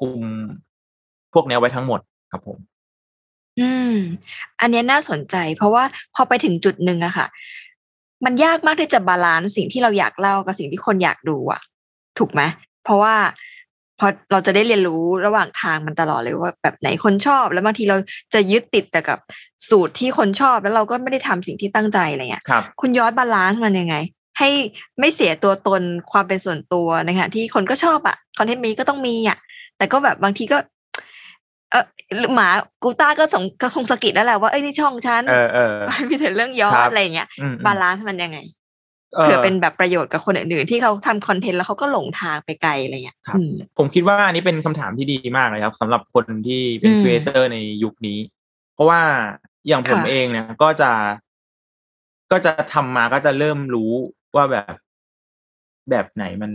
คุมพวกแนวไว้ทั้งหมดครับผม อืม อันเนี้ยน่าสนใจ เพราะว่าพอไปถึงจุดหนึ่งอะค่ะ มันยากมากที่จะ balance สิ่งที่เราอยากเล่ากับสิ่งที่คนอยากดูอะถูกไหมเพราะว่าพอเราจะได้เรียนรู้ระหว่างทางมันตลอดเลยว่าแบบไหนคนชอบ แล้วบางทีเราจะยึดติดแต่กับสูตรที่คนชอบ แล้วเราก็ไม่ได้ทำสิ่งที่ตั้งใจอะไรเงี้ยครับคุณย้อนบาลานซ์มันยังไง ให้ไม่เสียตัวตนความเป็นส่วนตัวในขณะที่คนก็ชอบอะคอนเทนต์มีก็ต้องมีอะแต่ก็แบบบางทีก็ เออหมากูต้าก็สงก็คงสะกิดแล้วแหละว่า เอ้ยนี่ช่องฉันเออเออมีแต่เรื่องย้อครันบอะไรอย่างเงี้ยอืมอืมบาลานซ์มันยังไงเออเผื่อเป็นแบบประโยชน์กับคนอื่นๆที่เขาทำคอนเทนต์แล้วเขาก็หลงทางไปไกลอะไรเงี้ยครับอืมผมคิดว่าอันนี้เป็นคำถามที่ดีมากเลยครับสำหรับคนที่เป็นอืมครีเอเตอร์ในยุคนี้ เพราะว่าอย่างผมค่ะเองเนี่ยก็จะ ก็จะทำมาก็จะเริ่มรู้ว่าแบบแบบไหนมัน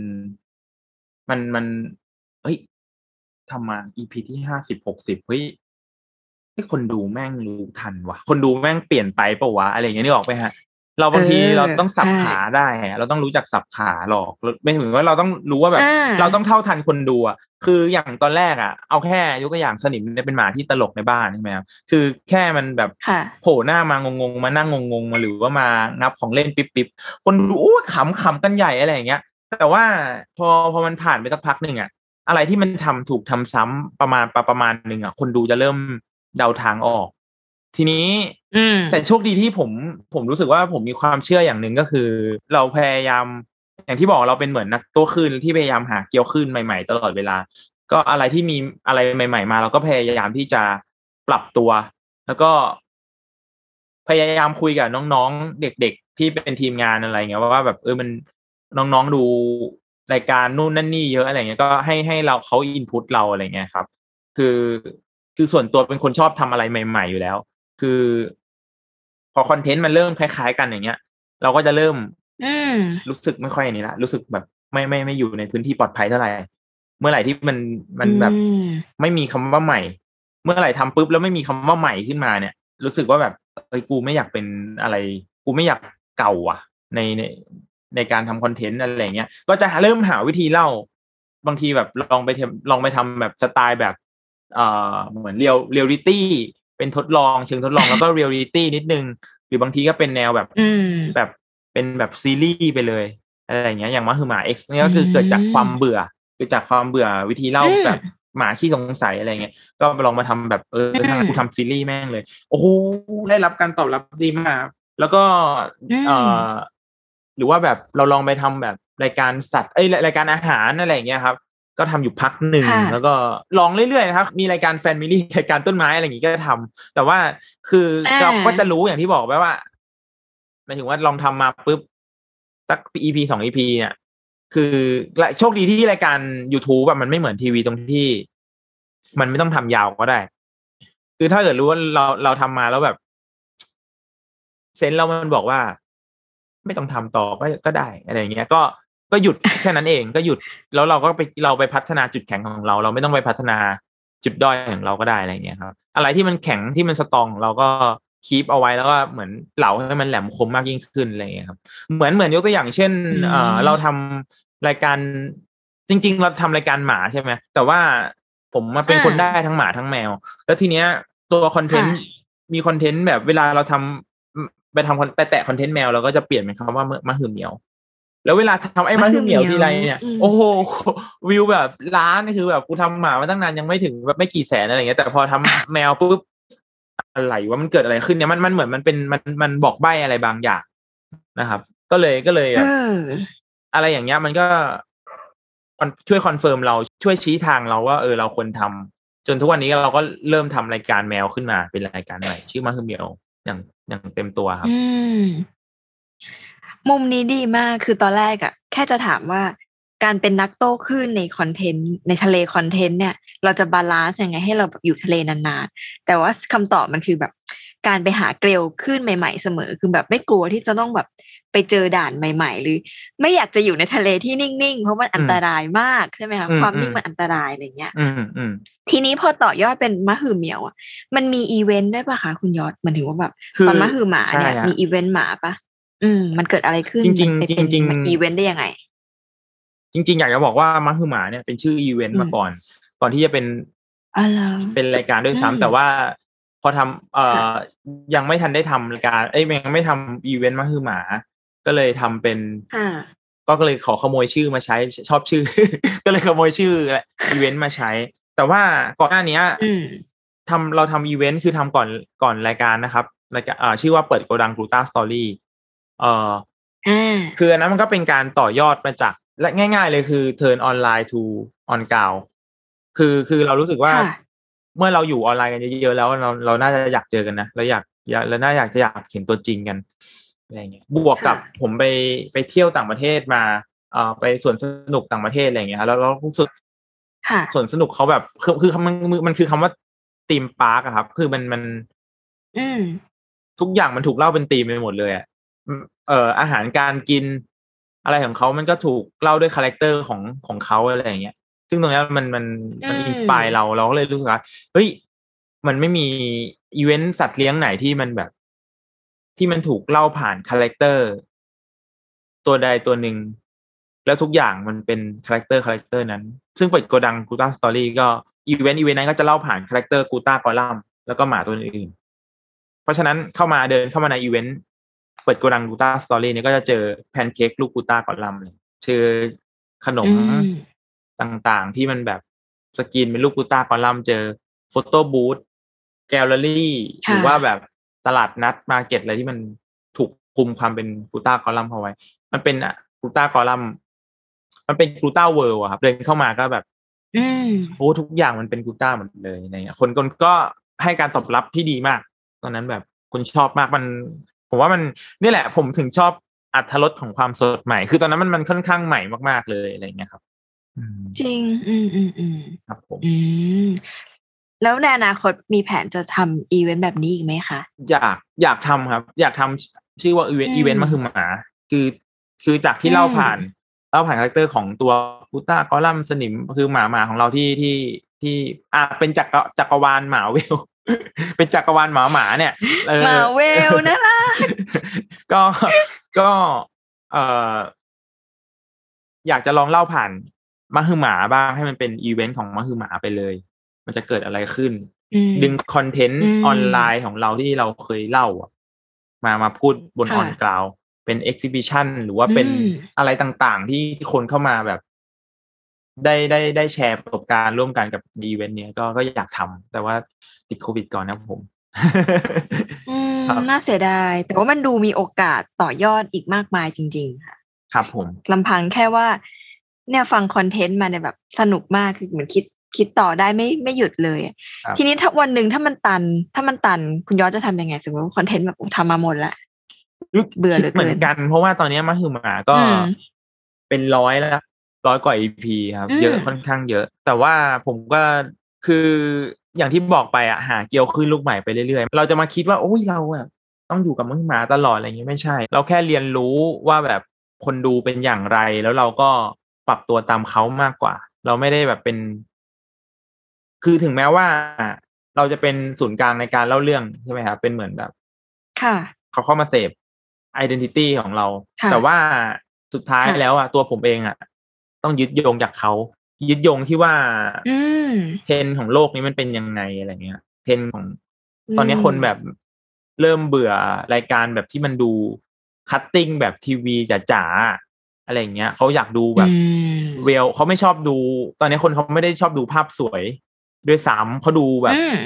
มันมันเฮ้ย ทำมา EP ที่ห้าสิบหกสิบเฮ้ยไอ้ยคนดูแม่งรู้ทันวะคนดูแม่งเปลี่ยนไปปะวะอะไรอย่างเงี้ยนี่ออกไปฮะ เราบางทีเออเราต้องสับใช่ขาได้อะเราต้องรู้จักสับขาหรอกไม่ถึงว่าเราต้องรู้ว่าแบบอ่าเราต้องเท่าทันคนดูอะคืออย่างตอนแรกอะ เอาแค่ยกตัวอย่างสนิมเนี่ยเป็นหมาที่ตลกในบ้านใช่ไหมครับคือแค่มันแบบค่ะโผล่หน้ามางงๆมานั่งงงๆมาหรือว่ามางับของเล่นปิ๊บๆคนดูโอ้ยขำขำกันใหญ่อะไรอย่างเงี้ยแต่ว่าพอพอมันผ่านไปสักพักหนึ่งอะ อะไรที่มันทำถูกทำซ้ำประมาณประประมาณหนึ่งอะ คนดูจะเริ่มเดาทางออก ทีนี้ อืมแต่โชคดีที่ผม ผมรู้สึกว่าผมมีความเชื่ออย่างหนึ่งก็คือ เราพยายาม อย่างที่บอกเราเป็นเหมือนนักตัวคลื่นที่พยายามหาเกลียวคลื่นใหม่ๆ ตลอดเวลา ก็อะไรที่มีอะไรใหม่ ๆ มา เราก็พยายามที่จะปรับตัว แล้วก็ พยายามคุยกับน้องๆ เด็ก ๆ ที่เป็นทีมงานอะไรเงี้ยว่าแบบเออมันน้องๆดู รายการนู่นนั่นนี่เยอะอะไรเงี้ยก็ให้ให้เราเขาอินพุตเราอะไรเงี้ยครับ คือคือส่วนตัวเป็นคนชอบทำอะไรใหม่ ๆ อยู่แล้ว คือ พอคอนเทนต์มันเริ่มคล้าย ๆ กันอย่างเงี้ย เราก็จะเริ่มอืมรู้สึกไม่ค่อยอันนี้ละรู้สึกแบบไม่ไม่ไม่อยู่ในพื้นที่ปลอดภัยเท่าไหร่ เมื่อไหร่ที่มันมันแบบอืมไม่มีคำว่าใหม่ เมื่อไหร่ทำปุ๊บแล้วไม่มีคำว่าใหม่ขึ้นมาเนี่ย รู้สึกว่าแบบเอ้ยกูไม่อยากเป็นอะไร กูไม่อยากเก่าอะ ในใน ในการทำคอนเทนต์อะไรอย่างเงี้ยก็จะเริ่มหาวิธีเล่า บางทีแบบลองไปทำลองไปทำแบบสไตล์แบบเอ่อเหมือน real reality เป็นทดลองเชิงทดลองแล้วก็เรียลลิตี้นิดนึง หรือบางทีก็เป็นแนวแบบอืมแบบเป็นแบบซีรีส์ไปเลยอะไรอย่างเงี้ยอย่างมาคือหมา X เนี่ยก็คือเกิดจากความเบื่อเกิดจากความเบื่อวิธีเล่าอืมแบบหมาขี้สงสัยอะไรเงี้ย ก็ลองมาทำแบบเอออืมทางกูทำซีรีส์แม่งเลย โอ้โหได้รับการตอบรับดีมาก แล้วก็อืมเออ หรือว่าแบบเราลองไปทำแบบรายการสัตว์เอ้ยรายการอาหารอะไรอย่างเงี้ยครับ ก็ทำอยู่พักหนึ่งค่ะแล้วก็ลองเรื่อยๆนะครับ มีรายการแฟนมิลี่รายการต้นไม้อะไรอย่างงี้ก็ทำแต่ว่าคือเราก็จะรู้อย่างที่บอกไปว่าหมายถึงว่าลองทำมาปุ๊บสัก EP สอง EP เนี่ยคือและโชคดีที่รายการ YouTube แบบมันไม่เหมือนทีวีตรงที่ มันไม่ต้องทำยาวก็ได้ คือถ้าเกิดรู้ว่าเราเราทำมาแล้วแบบ เซนส์เรามันบอกว่า ไม่ต้องทำต่อก็ก็ได้อะไรอย่างเงี้ยก็ก็หยุดแค่นั้นเองก็หยุดแล้วเราก็ไปเราไปพัฒนาจุดแข็งของเรา เราไม่ต้องไปพัฒนาจุดด้อยของเราก็ได้อะไรอย่างเงี้ยครับ อะไรที่มันแข็งที่มันสตรองเราก็คีปเอาไว้แล้วก็เหมือนเหลาให้มันแหลมคมมากยิ่งขึ้นอะไรอย่างเงี้ยครับ เหมือนเหมือนยกตัวอย่างเช่นอืมเอ่อเราทำรายการจริง ๆ เราทำรายการหมาใช่ไหมแต่ว่าผมมาเป็นคนได้ทั้งหมาทั้งแมว แล้วทีเนี้ยตัวคอนเทนต์มีคอนเทนต์แบบเวลาเราทำ ไปทำคอนไปแตะคอนเทนต์แมวเราก็จะเปลี่ยนเป็นคำว่ามะหือเหมียว แล้วเวลาทำไอ้มะคือเหมียวทีไรเนี่ยอืมโอ้โหวิวแบบล้านนี่คือแบบกูทำหมามาตั้งนานยังไม่ถึงแบบไม่กี่แสนอะไรเงี้ยแต่พอทำแมวปุ๊บอะไรว่ามันเกิดอะไรขึ้นเนี่ยมันมันเหมือนมันเป็นมันมันบอกใบ้อะไรบางอย่างนะครับ ก็เลยก็เลยเอแบบออะไรอย่างเงี้ยมันก็มันช่วย confirm เราช่วยชี้ทางเราว่าเออเราควรทำจนทุกวันนี้เราก็เริ่มทำรายการแมวขึ้นมาเป็นรายการใหม่ชื่อมาคือเหมียวอย่าง อย่างเต็มตัวครับ อืมมุมนี้ดีมากคือตอนแรกอะแค่จะถามว่าการเป็นนักโต้คลื่นในคอนเทนต์ในทะเลคอนเทนต์เนี่ย เราจะ balance ยังไงให้เราแบบอยู่ทะเลนานๆ แต่ว่าคำตอบมันคือแบบการไปหาเกลียวคลื่นใหม่ ๆ เสมอ คือแบบไม่กลัวที่จะต้องแบบ ไปเจอด่านใหม่ ๆ หรือ ไม่อยากจะอยู่ในทะเลที่นิ่งๆ เพราะมันอันตรายมากใช่ไหมคะอืมความนิ่งอืมมันอันตรายอะไรเงี้ยอืมอืมทีนี้พอต่อยอดเป็นมะหือเหมียวอะมันมีอีเวนต์ด้วยปะคะคุณยอดมันถึงว่าแบบคือตอนมะหือหมาเนี่ยใช่ฮะมีอีเวนต์หมาปะอืมมันเกิดอะไรขึ้นจริงๆมันไปเป็นจริงๆมันอีเวนต์ได้ยังไง จริง ๆ อยากจะบอกว่ามาคือหมาเนี่ยเป็นชื่ออีเวนต์อืมมาก่อน ก่อนที่จะเป็นอ๋อเหรอเป็นรายการด้วยอืมซ้ำแต่ว่าพอทำเอ่อยังไม่ทันได้ทำรายการ เอ้ยยังไม่ทำอีเวนต์มาคือหมา ก็เลยทำเป็นอ่าก็เลยขอขโมยชื่อมาใช้ชอบชื่อ ก็เลยขโมยชื่ออีเวนต์มาใช้ แต่ว่าก่อนหน้านี้อืมทำเราทำอีเวนต์คือทำก่อนก่อนรายการนะครับรายการอ่าชื่อว่าเปิดโกดัง Gluta Story เอ่ออ่าคืออันนั้นมันก็เป็นการต่อยอดมาจาก และง่าย ๆ เลยคือ turn online to on ground คือคือเรารู้สึกว่าค่ะเมื่อเราอยู่ออนไลน์กันเยอะๆแล้วเราเราน่าจะอยากเจอกันนะเราอยากอยากเราน่าอยากจะอยากเห็นตัวจริงกัน อะไรเงี้ยบวกกับค่ะผมไปไปเที่ยวต่างประเทศมาเอ่อไปสวนสนุกต่างประเทศอะไรเงี้ยแล้วเรารู้สึกค่ะสวนสนุกเขาแบบคือคือมันมันคือคำว่าธีมพาร์คอะครับ คือมันมัน อืมทุกอย่างมันถูกเล่าเป็นธีมไปหมดเลยอะอืมเอ่ออาหารการกิน อะไรของเขามันก็ถูกเล่าด้วย character ของของเขาอะไรอย่างเงี้ย ซึ่งตรงเนี้ยมันมันมันอืม inspire เราเราก็เลยรู้สึกว่าเฮ้ยมันไม่มีอีเวนต์สัตว์เลี้ยงไหนที่มันแบบ ที่มันถูกเล่าผ่าน character ตัวใดตัวหนึ่ง แล้วทุกอย่างมันเป็น character character นั้น ซึ่งเปิดโกดัง Gluta Story ก็อีเวนต์อีเวนต์นั้นก็จะเล่าผ่านคาแรคเตอร์กูต้ากอลัมแล้วก็หมาตัวอื่นๆเพราะฉะนั้นเข้ามาเดินเข้ามาในอีเวนต์เปิดโกดัง Gluta Story เนี่ยก็จะเจอแพนเค้กลูกกูต้ากอลัมเลยเจอขนมอืมต่างๆ ที่มันแบบสกรีนเป็นลูกกูต้ากอลัมเจอ photo booth gallery หค่ะรือว่าแบบ ตลาดนัด market อะไรที่มันถูกคุมความเป็นกูต้ากอลัมเอาไว้ มันเป็นอะกูต้ากอลัมมันเป็นกูต้าเวิลด์อะครับเดินเข้ามาก็แบบอืมโอ้ทุกอย่างมันเป็นกูต้าหมดเลยอะไรเงี้ยคนคนก็ให้การตอบรับที่ดีมาก ตอนนั้นแบบคนชอบมากมัน ผมว่ามันนี่แหละ ผมถึงชอบอรรถรสของความสดใหม่ คือตอนนั้นมันมันค่อนข้างใหม่มากๆเลยอะไรเงี้ยครับอืมจริง อืมอืมอืมครับผมอืม แล้วในอนาคตมีแผนจะทำอีเวนต์แบบนี้อีกไหมคะ อยากอยากทำครับ อยากทำชื่อว่าอีเวนต์อืมอีเวนต์มาคือหมา คือคือจากที่เล่าอืมผ่านเล่าผ่าน character ของตัวกูต้ากอลัมสนิมคือหมาหมาของเราที่ที่ที่อะเป็นจักรจักรวาลหมาเวลเป็นจักรวาลหมาหมาเนี่ยออมาเวลนะล่ะก็ก็เอ่ออยากจะลองเล่าผ่านมาคือหมาบ้างให้มันเป็นอีเวนต์ของมาคือหมาไปเลย มันจะเกิดอะไรขึ้นอืมดึงคอนเทนต์อืมออนไลน์ของเราที่เราเคยเล่าอะมามาพูดบนอค่ะอนกราวเป็นเอ็กซิบิชันหรือว่าเป็นอืมอะไรต่างๆ ที่ที่คนเข้ามาแบบ ได้ได้ได้แชร์ประสบการณ์ร่วมกันกับอีเวนต์เนี้ยก็ก็อยากทำแต่ว่าติดโควิดก่อนนะครับผมอืมครับน่าเสียดาย แต่ว่ามันดูมีโอกาสต่อยอดอีกมากมายจริง ๆ ค่ะ ครับผมลำพังแค่ว่า เนี่ยฟังคอนเทนต์มาเนี่ยแบบสนุกมากคือเหมือนคิด คิดต่อได้ไม่ไม่หยุดเลยอะครับทีนี้ถ้าวันหนึ่งถ้ามันตัน ถ้ามันตันคุณยอดจะทำยังไงสมมติว่าคอนเทนต์แบบทำมาหมดละเบื่อเหลือเกินคิดเหมือนกัน เพราะว่าตอนนี้มาคือหมาก็อืมเป็นร้อยแล้วร้อยกว่า EP ครับอืมเยอะค่อนข้างเยอะ แต่ว่าผมก็คืออย่างที่บอกไปอะหาเกียวขึ้นลูกใหม่ไปเรื่อยๆ เราจะมาคิดว่าโอ้ยเราอะต้องอยู่กับมือหมาตลอดอะไรอย่างเงี้ยไม่ใช่ เราแค่เรียนรู้ว่าแบบคนดูเป็นอย่างไร แล้วเราก็ปรับตัวตามเขามากกว่า เราไม่ได้แบบเป็น คือถึงแม้ว่าเราจะเป็นศูนย์กลางในการเล่าเรื่องใช่ไหมครับเป็นเหมือนแบบ ค่ะ เขาเข้ามาเสพ identity ของเราค่ะแต่ว่าสุดท้ายค่ะแล้วอะตัวผมเองอะ ต้องยึดโยงจากเขายึดโยงที่ว่าอืมเทรนด์ของโลกนี้มันเป็นยังไงอะไรเงี้ย เทรนด์ของอืมตอนนี้คนแบบเริ่มเบื่อรายการแบบที่มันดู cutting แบบทีวีจ๋าๆอะไรอย่างเงี้ยเขาอยากดูแบบอืม real เขาไม่ชอบดู ตอนนี้คนเขาไม่ได้ชอบดูภาพสวย ด้วยซ้ำเขาดูแบบอืม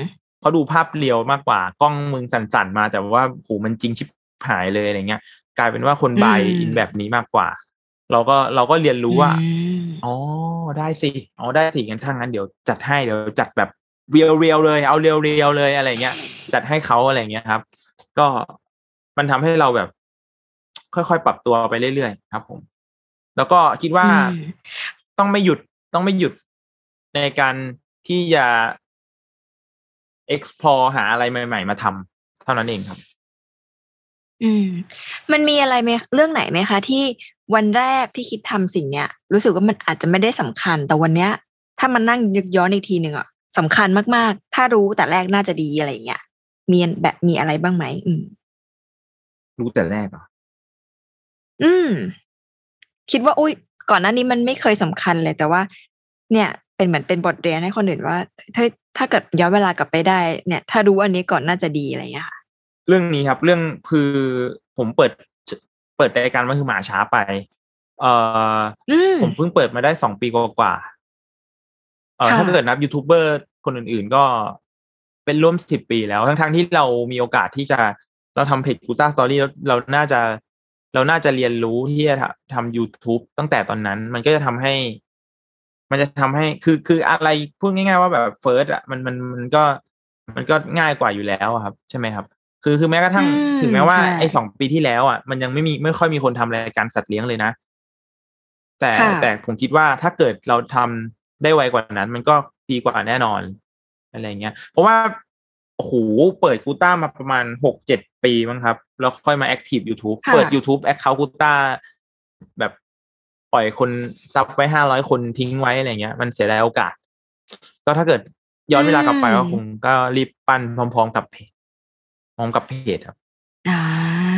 เขาดูภาพเรียวมากกว่ากล้องมึงสั่นๆมา แต่ว่าโหมันจริงชิบหายเลยอะไรเงี้ย กลายเป็นว่าคนบายอืมอินแบบนี้มากกว่า เราก็เราก็เรียนรู้ว่าอืมอ๋อได้สิอ๋อได้สิงั้นถ้างั้นเดี๋ยวจัดให้เดี๋ยวจัดแบบเรียวเรียวๆเลย เอาเรียวเรียวๆเลยอะไรเงี้ย จัดให้เขาอะไรเงี้ยครับ ก็มันทำให้เราแบบ ค่อยๆปรับตัวไปเรื่อยๆครับ ผม แล้วก็คิดว่าอืมต้องไม่หยุดต้องไม่หยุดในการ ที่จะ explore หาอะไรใหม่ ๆ มาทำเท่านั้นเองครับ อืม มันมีอะไรไหมเรื่องไหนไหมคะ ที่วันแรกที่คิดทำสิ่งเนี้ย รู้สึกว่ามันอาจจะไม่ได้สำคัญ แต่วันเนี้ย ถ้ามันนั่งยึกย้อนอีกทีหนึ่งอะสำคัญมากๆ ถ้ารู้แต่แรกน่าจะดีอะไรอย่างเงี้ยมีแบบมีอะไรบ้างไหมอืม รู้แต่แรกเหรอะอืม คิดว่าอุ้ยก่อนหน้านี้มันไม่เคยสำคัญเลย แต่ว่า เนี่ย เป็นเหมือนเป็นบทเรียนให้คนอื่นว่าถ้าถ้าเกิดย้อนเวลากลับไปได้เนี่ย ถ้ารู้อันนี้ก่อนน่าจะดีอะไรอย่างเงี้ยค่ะเรื่องนี้ครับ เรื่องคือผมเปิดเปิดรายการมันคือหมาช้าไป เอ่ออืมผมเพิ่งเปิดมาได้สองปีกว่าๆเอ่อค่ะถ้าเกิดนับยูทูบเบอร์คนอื่น ๆ ก็เป็นร่วมสิบปีแล้ว ทั้งๆที่เรามีโอกาสที่จะเราทำเพจ Gluta Story แล้วเราน่าจะเราน่าจะเรียนรู้ที่จะทำ YouTube ตั้งแต่ตอนนั้น มันก็จะทำให้ มันจะทำให้คือคืออะไรพูดง่าย ๆ ว่าแบบ first อะมันมันมันก็มันก็ง่ายกว่าอยู่แล้วอะครับใช่ไหมครับคือคือแม้กระทั่งอืมถึงแม้ว่าใช่ไอ้สองปีที่แล้วอะมันยังไม่มีไม่ค่อยมีคนทำรายการสัตว์เลี้ยงเลยนะ แต่ค่ะแต่ผมคิดว่าถ้าเกิดเราทำได้ไวกว่านั้น มันก็ดีกว่าแน่นอนอะไรเงี้ย เพราะว่าโอ้โหเปิดกูต้ามาประมาณหกเจ็ดปีมั้งครับ แล้วค่อยมา active YouTube ค่ะเปิด YouTube แอคเคาท์กูต้าแบบ ปล่อยคน sub ไว้ห้าร้อยคนทิ้งไว้อะไรเงี้ย มันเสียดายโอกาส ก็ถ้าเกิดย้อนเวลากลับไปก็คงก็รีบปั้นพร้อม ๆ กับเพจพร้อมกับเพจครับอ่า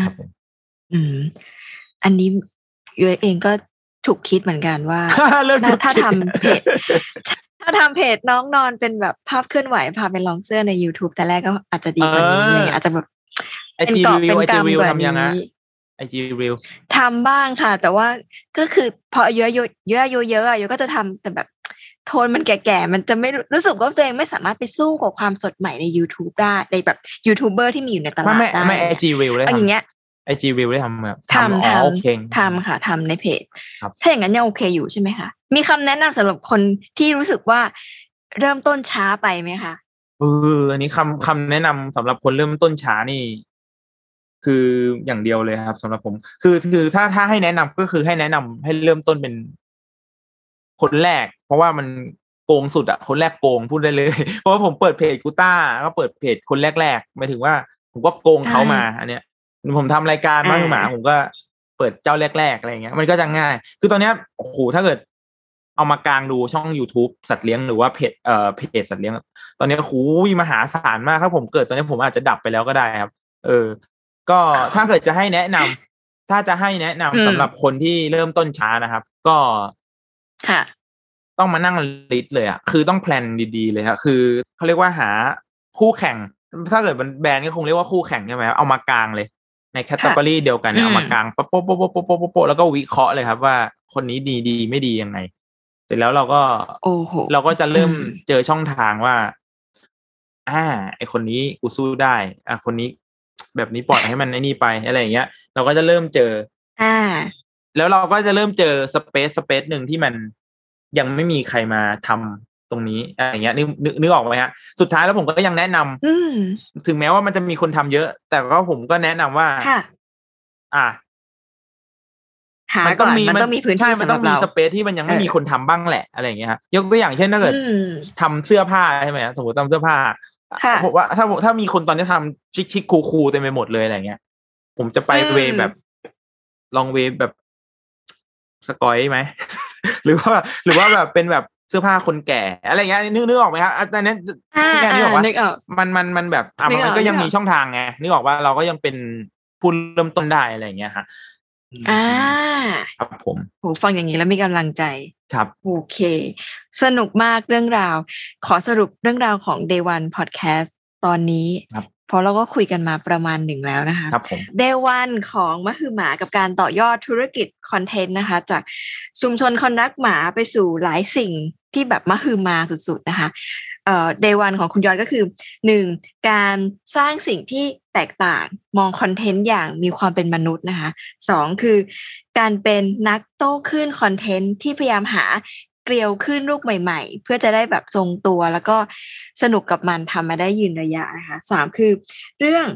ครับผมอืม อันนี้ยูเองก็ถูกคิดเหมือนกันว่าเริ่มถ้าถ้าคิดทำเพจถ้าทำเพจน้องนอนเป็นแบบภาพเคลื่อนไหวพาไปลองเสื้อใน YouTube แต่แรกก็อาจจะดีกว่านี้อะไรอย่างเงี้ยอาจจะแบบไอเป็นจีกอบรีเป็วิวนไอจีกำรีวิวกว่าทำยังไงนี้ ไอจีรีวิวทำบ้างค่ะ แต่ว่าก็คือพออายุเยอะเยอะอายุเยอะอายุก็จะทำแต่แบบโทนมันแก่ๆ มันจะไม่รู้รู้สึกว่าตัวเองไม่สามารถไปสู้กับความสดใหม่ใน YouTube ได้ในแบบยูทูบเบอร์ที่มีอยู่ในตไม่ลาดไม่ได้ไม่ไอจีรีวิวได้เอาอย่างทำเงี้ยไอจีรีวิวได้ทำแบบทำอ๋อทำโอเคทำค่ะทำในเพจครับถ้าอย่างนั้นยังโอเคอยู่ใช่ไหมคะ มีคำแนะนำสำหรับคนที่รู้สึกว่าเริ่มต้นช้าไปไหมคะเอออันนี้คำคำแนะนำสำหรับคนเริ่มต้นช้านี่ คืออย่างเดียวเลยครับสำหรับผม คือคือถ้าถ้าให้แนะนำก็คือให้แนะนำให้เริ่มต้นเป็นคนแรก เพราะว่ามันโกงสุดอะคนแรกโกงพูดได้เลย เพราะว่าผมเปิดเพจกูต้าก็เปิดเพจคนแรกๆหมายถึงว่า ผมก็โกงเขามา อันเนี้ยผมทำรายการมาคือหมาผมก็เปิดเจ้าแรกๆอะไรอย่างเงี้ย มันก็จะง่าย คือตอนเนี้ยโอ้โหถ้าเกิด เอามากลางดูช่อง youtube สัตว์เลี้ยงหรือว่าเพจเอ่อเพจสัตว์เลี้ยง ตอนนี้หูยมหาศาลมากถ้าผมเกิดตอนนี้ผมอาจจะดับไปแล้วก็ได้ครับ เออ ก็ถ้าเกิดจะให้แนะนำ ถ้าจะให้แนะนำสำหรับคนที่เริ่มต้นช้านะครับ ก็ค่ะ ต้องมานั่งลิดเลยอะคือต้องแพลนดีๆเลยครับคือเขาเรียกว่าหาคู่แข่ง ถ้าเกิดแบรนด์ก็คงเรียกว่าคู่แข่งใช่ไหมเอามากลางเลยในแคตตาล็อเดียวกันเนี่ยเอามากลางโป๊ะโป๊ะโป๊ะโป๊ะโป๊ะแล้วก็วิเคราะห์เลยครับ ว่าคนนี้ดีดีไม่ดียังไง เสร็จแล้วเราก็โอ้โหเราก็จะเริ่มเจอช่องทางว่า อ่า ไอคนนี้กูสู้ได้ อ่าคนนี้ แบบนี้ปล่อยให้มันไอ้นี่ไปอะไรอย่างเงี้ย เราก็จะเริ่มเจอ อ่า แล้วเราก็จะเริ่มเจอสเปซสเปซหนึ่งที่มันยังไม่มีใครมาทำตรงนี้อะไรอย่างเงี้ยนึกนึกนึกออกไหมฮะสุดท้ายแล้วผมก็ยังแนะนำอืมถึงแม้ว่ามันจะมีคนทำเยอะ แต่ก็ผมก็แนะนำว่าค่ะอะหามันก่ต้อองนมีมันต้องมีพื้นใช่ที่มันสำหต้รัอบงมีเราสเปซที่มันยังไม่เออมีคนทำบ้างแหละอะไรอย่างเงี้ยฮะยกตัวอย่างเช่นถ้าเกิดอืมทำเสื้อผ้าใช่ไหมฮะสมมติทำเสื้อผ้าค่ะ ผมว่าถ้าถ้ามีคนตอนนี้ทำชิคชิคคูคูเต็มไปหมดเลยอะไรเงี้ย ผมจะไปอืมเวย์แบบ ลองเวย์แบบสกอยไหม หรือว่า หรือว่าแบบเป็นแบบเสื้อผ้าคนแก่ อะไรเงี้ยนึกนึกออกไหมครับอาจารย์นี้อ่าแค่นึกออกว่านึกออกมันมันมันแบบอะนึกออกมันก็ยังนึกออกมีช่องทางไงนึกออกว่าเราก็ยังเป็นผู้เริ่มต้นได้อะไรอย่างเงี้ยฮะ อ่าครับผมโหฟังอย่างนี้แล้วมีกำลังใจ ครับโอเค สนุกมากเรื่องราว ขอสรุปเรื่องราวของ Day One Podcast ตอนนี้ครับเพราะเราก็คุยกันมาประมาณหนึ่งแล้วนะคะครับผม day one ของมะคือหมากับการต่อยอดธุรกิจคอนเทนต์นะคะ จากชุมชนคนรักหมาไปสู่หลายสิ่ง ที่แบบมะคือมาสุดๆนะคะเอ่อ day one ของคุณยอดก็คือหนึ่งการสร้างสิ่งที่แตกต่างมองคอนเทนต์อย่างมีความเป็นมนุษย์นะคะสองคือการเป็นนักโต้คลื่นคอนเทนต์ที่พยายามหาเกลียวคลื่นลูกใหม่ ๆ เพื่อจะได้แบบทรงตัว แล้วก็สนุกกับมันทำมาได้ยืนระยะนะคะสามคือ เรื่อง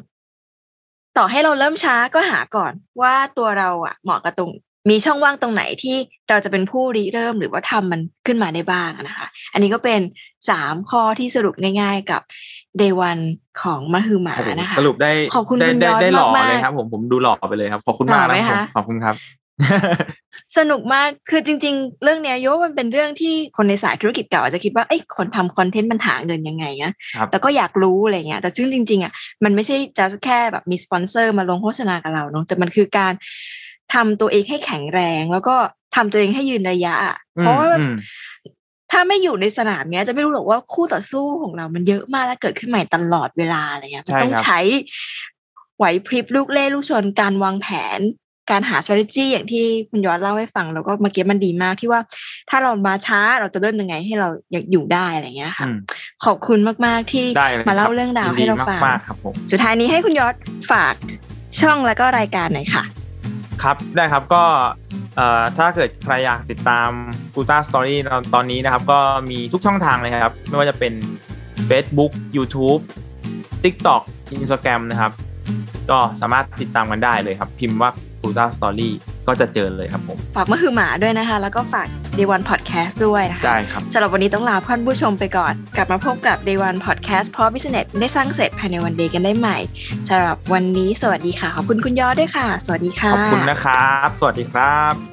ต่อให้เราเริ่มช้าก็หาก่อนว่าตัวเราอะเหมาะกับตรง มีช่องว่างตรงไหนที่เราจะเป็นผู้ริเริ่มหรือว่าทำมันขึ้นมาได้บ้างนะคะ อันนี้ก็เป็นสามข้อที่สรุปง่าย ๆกับ day one ของมะฮือหมาครับผมนะคะสรุปได้ขอบคุณได้คุณได้ยอดได้หล่อมากๆเลยครับ ผมผมดูหล่อไปเลยครับขอบคุณมากหล่อไหมนะครับผมคะขอบคุณครับ สนุกมากคือจริง ๆ เรื่องเนี้ยโยว่ามันเป็นเรื่องที่คนในสายธุรกิจเก่าอาจจะคิดว่าเอ้ยคนทำคอนเทนต์มันหาเงินยังไงนะครับแต่ก็อยากรู้อะไรเงี้ยแต่ซึ่งจริง ๆอะมันไม่ใช่จะแค่แบบมีสปอนเซอร์มาลงโฆษณากับเราเนาะแต่มันคือการ ทำตัวเองให้แข็งแรง แล้วก็ทำตัวเองให้ยืนระยะอะเพราะว่าอืมถ้าไม่อยู่ในสนามเนี้ยจะไม่รู้หรอกว่าคู่ต่อสู้ของเรามันเยอะมากและเกิดขึ้นใหม่ตลอดเวลาอะไรเงี้ยมันใช่ต้องครับใช้ไหวพริบลูกเล่ลูกชนการวางแผน การหา strategy อย่างที่คุณยอดเล่าให้ฟัง แล้วก็เมื่อกี้มันดีมากที่ว่า ถ้าเรามาช้าเราจะเริ่มยังไงให้เราอยากอยู่ได้อะไรเงี้ยค่ะอืมขอบคุณมาก ๆ ที่ได้เลยมาเล่าคบเรื่องราวยินให้ดีเราฟังมากๆครับผมสุดท้ายนี้ให้คุณยอดฝากช่องแล้วก็รายการหน่อยค่ะ ครับได้ครับก็ถ้าเกิดใครอยากติดตามกูต้าสตอรี่ตอนนี้นะครับ ก็มีทุกช่องทางเลยครับ ไม่ว่าจะเป็น Facebook YouTube TikTok Instagram นะครับ ก็สามารถติดตามกันได้เลยครับ พิมพ์ว่ากูต้าสตอรี่ก็จะเจอเลยครับผม ฝากมะคือหมาด้วยนะคะ แล้วก็ฝาก Day One Podcast ด้วยนะคะได้ครับสำหรับวันนี้ต้องลาท่านผู้ชมไปก่อน กลับมาพบกับ Day One Podcast เพราะ Business ได้สร้างเสร็จภายในวันเดย์กันได้ใหม่สำหรับวันนี้สวัสดีค่ะ ขอบคุณคุณยอดด้วยค่ะ สวัสดีค่ะ ขอบคุณนะครับ สวัสดีครับ